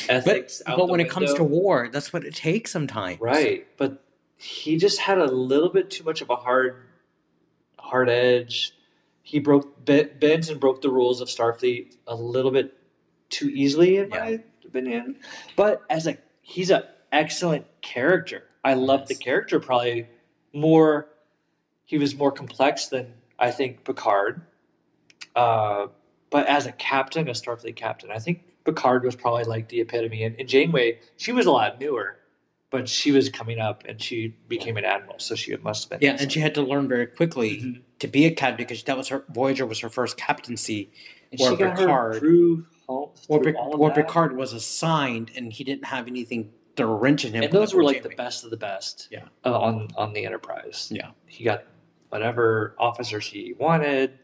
ethics But, out but when it comes to war, that's what it takes sometimes. right, but he just had a little bit too much of a hard, hard edge. He broke bent and broke the rules of Starfleet a little bit too easily, in my opinion. But as a he's an excellent character. I love the character probably more. He was more complex than I think Picard. Uh, but as a captain, a Starfleet captain, I think Picard was probably like the epitome. And, and Janeway, she was a lot newer, but she was coming up and she became an admiral, so she must have been. Yeah, and she had to learn very quickly Mhm. to be a captain because that was her Voyager was her first captaincy. And Or she got her Picard. through, Or, through all of or that. Picard was assigned and he didn't have anything to wrench in him. and those were like the best of the best. Yeah. uh, on on the Enterprise. Yeah. he got whatever officers he wanted.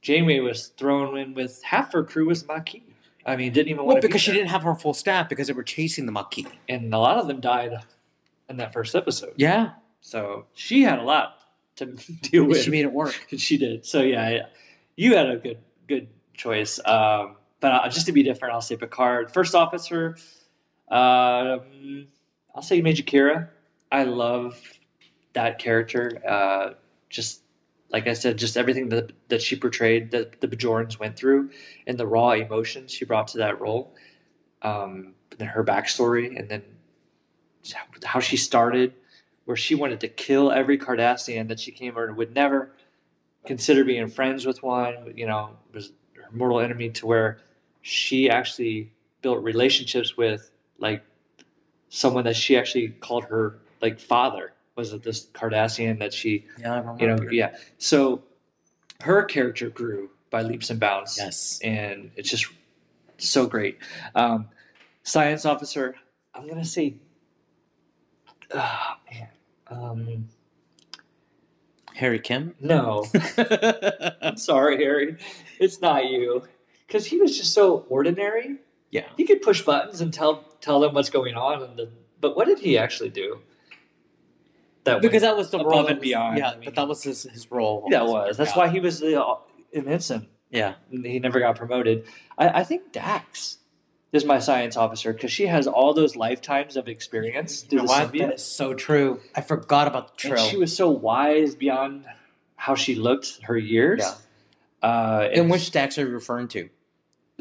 Janeway was thrown in with half her crew was Maquis. I mean, didn't even Well, to because be she didn't have her full staff because they were chasing the Maquis. and a lot of them died in that first episode. Yeah, So she had a lot to deal with. she made it work. she did. So yeah, yeah, you had a good good choice. Um, but uh, just to be different, I'll say Picard, first officer. Um, I'll say Major Kira. I love that character. Uh, just like I said, just everything that that she portrayed, that the Bajorans went through, and the raw emotions she brought to that role. Um, then her backstory, and then how she started, where she wanted to kill every Cardassian that she came and would never consider being friends with one. You know, was her mortal enemy to where she actually built relationships with like someone that she actually called her like father was it this Cardassian that she Yeah, you know yeah. So her character grew by leaps and bounds. Yes. and it's just so great. Um, science officer I'm gonna say oh, man um, Harry Kim. no. I'm sorry Harry. It's not you. Because he was just so ordinary. Yeah. he could push buttons and tell tell them what's going on and the, but what did he actually do that Because that was the above role. and beyond, Yeah, I mean- but that was his, his role. that was that's why he was the uh, an ensign Yeah. he never got promoted I, I think dax is my science officer because she has all those lifetimes of experience You know the what? That is so true. I forgot about the and Trill. she was so wise beyond how she looked her years Yeah. uh, and which Dax are you referring to?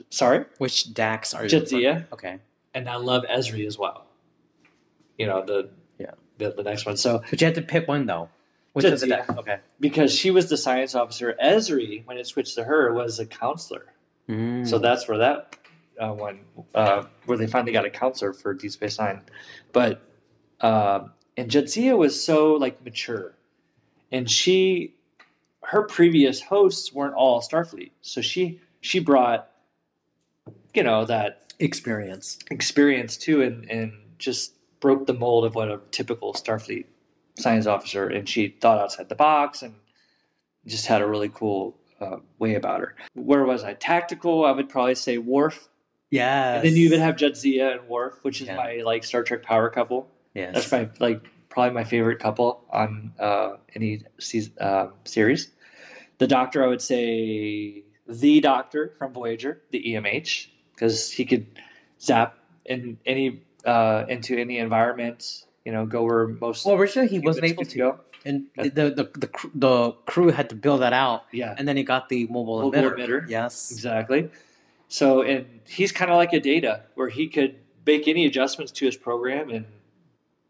sorry Which Dax are you? referring- Jadzia. Okay. and i love Ezri as well you know the Yeah. The, the next one so But you had to pick one though. Which is the Okay. because she was the science officer. Ezri, when it switched to her, was a counselor. Mm. So that's where that uh, one, uh, where they finally got a counselor for Deep Space Nine. But um, and Jadzia was so like mature, and she her previous hosts weren't all Starfleet, so she she brought you know that Experience. experience too, and and just broke the mold of what a typical Starfleet science officer, and she thought outside the box and just had a really cool uh, way about her. Where was I? Tactical, I would probably say Worf. Yes. And then you even have Jadzia and Worf, which is Yeah. my like Star Trek power couple. Yeah. That's my like probably my favorite couple on uh, any season, uh, series. The Doctor, I would say the Doctor from Voyager, the EMH, because he could zap in any uh, into any environment. You know, go where most Well, originally he wasn't able to, and the the the, the crew had to build that out, Yeah, and then he got the mobile, Mobile emitter. emitter. Yes. exactly. So, and he's kind of like a Data, where he could make any adjustments to his program and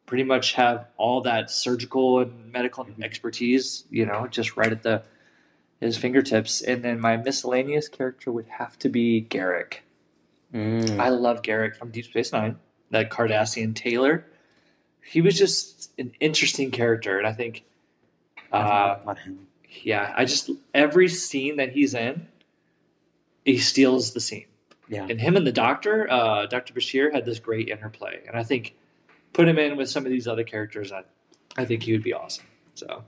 pretty much have all that surgical and medical Mhm. expertise, you know, just right at the his fingertips. And then my miscellaneous character would have to be Garak. Mm. I love Garak from Deep Space Nine, that Cardassian tailor. He was just an interesting character, and I think, uh, yeah, I just every scene that he's in, he steals the scene. Yeah. And him and the Doctor, uh, Doctor Bashir, had this great interplay, and I think put him in with some of these other characters, I, I think he would be awesome. So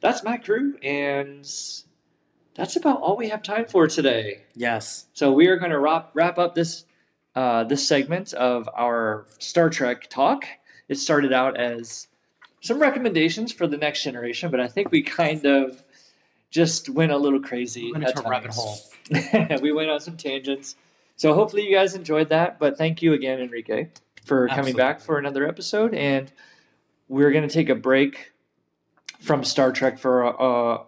that's my crew, and that's about all we have time for today. Yes. So we are going to wrap wrap up this uh, this segment of our Star Trek talk. It started out as some recommendations for the next generation, but I think we kind of just went a little crazy. Went into a rabbit times. we went on some tangents. So hopefully you guys enjoyed that. But thank you again, Enrique, for coming back for another episode. And we're going to take a break from Star Trek for a, a,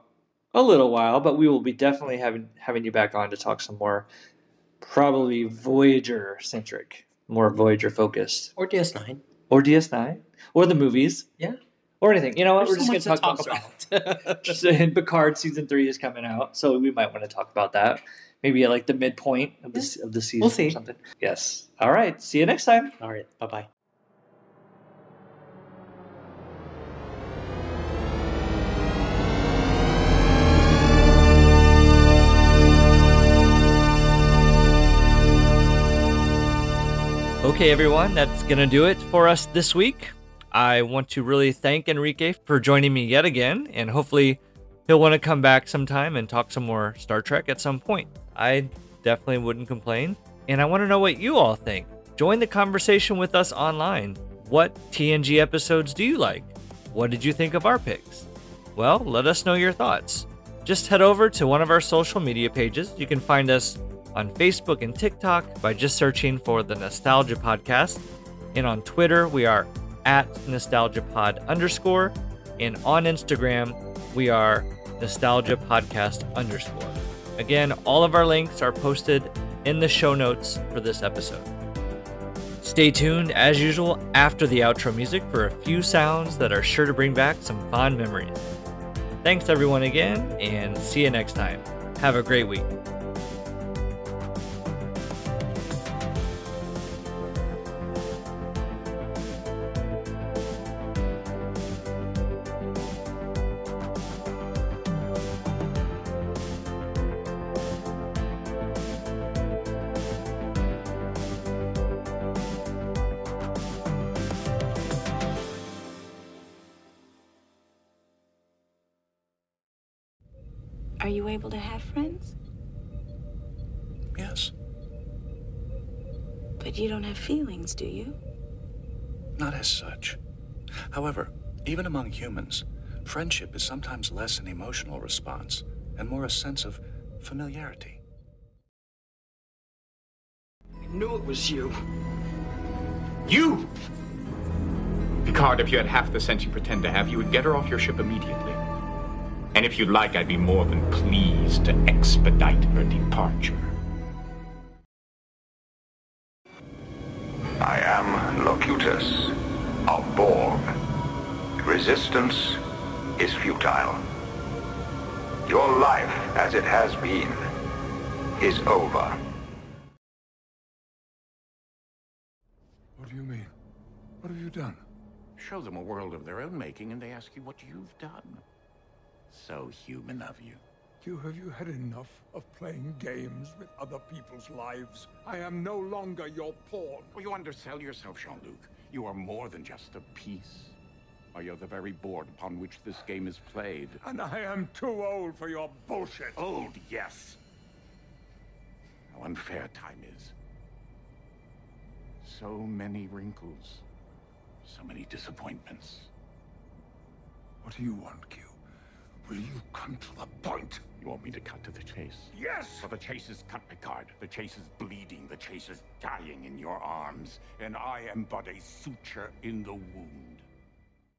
a little while, but we will be definitely having having you back on to talk some more, probably Voyager centric, more Voyager focused, Or DS9. or DS9, or the movies, Yeah. or anything. You know what? There's We're just going to talk about. about. Just, and Picard season three is coming out, so we might want to talk about that. Maybe at like the midpoint of the of the season We'll see. or something. Yes. All right. See you next time. All right. Bye bye. Okay, everyone, that's going to do it for us this week. I want to really thank Enrique for joining me yet again, and hopefully, he'll want to come back sometime and talk some more Star Trek at some point. I definitely wouldn't complain, and I want to know what you all think. Join the conversation with us online. What TNG episodes do you like? What did you think of our picks? Well, let us know your thoughts. Just head over to one of our social media pages. You can find us on Facebook and TikTok by just searching for the Nostalgia Podcast. And on Twitter, we are at NostalgiaPod underscore. And on Instagram, we are Nostalgia Podcast underscore. Again, all of our links are posted in the show notes for this episode. Stay tuned, as usual, after the outro music for a few sounds that are sure to bring back some fond memories. Thanks, everyone, again, and see you next time. Have a great week. You don't have feelings, do you? not as such. However, even among humans, friendship is sometimes less an emotional response and more a sense of familiarity. I knew it was you. You! Picard, if you had half the sense you pretend to have, you would get her off your ship immediately. And if you'd like, I'd be more than pleased to expedite her departure. I am Locutus of Borg. Resistance is futile. Your life, as it has been, is over. What do you mean? What have you done? Show them a world of their own making, and they ask you what you've done. So human of you. Q, have you had enough of playing games with other people's lives? I am no longer your pawn. Well, you undersell yourself, Jean-Luc. You are more than just a piece. Are you the very board upon which this game is played? And I am too old for your bullshit. Old, yes. How unfair time is. So many wrinkles. So many disappointments. What do you want, Q? Will you come to the point? You want me to cut to the chase? Yes! For the chase is cut, Picard. The chase is bleeding. The chase is dying in your arms. And I am but a suture in the wound.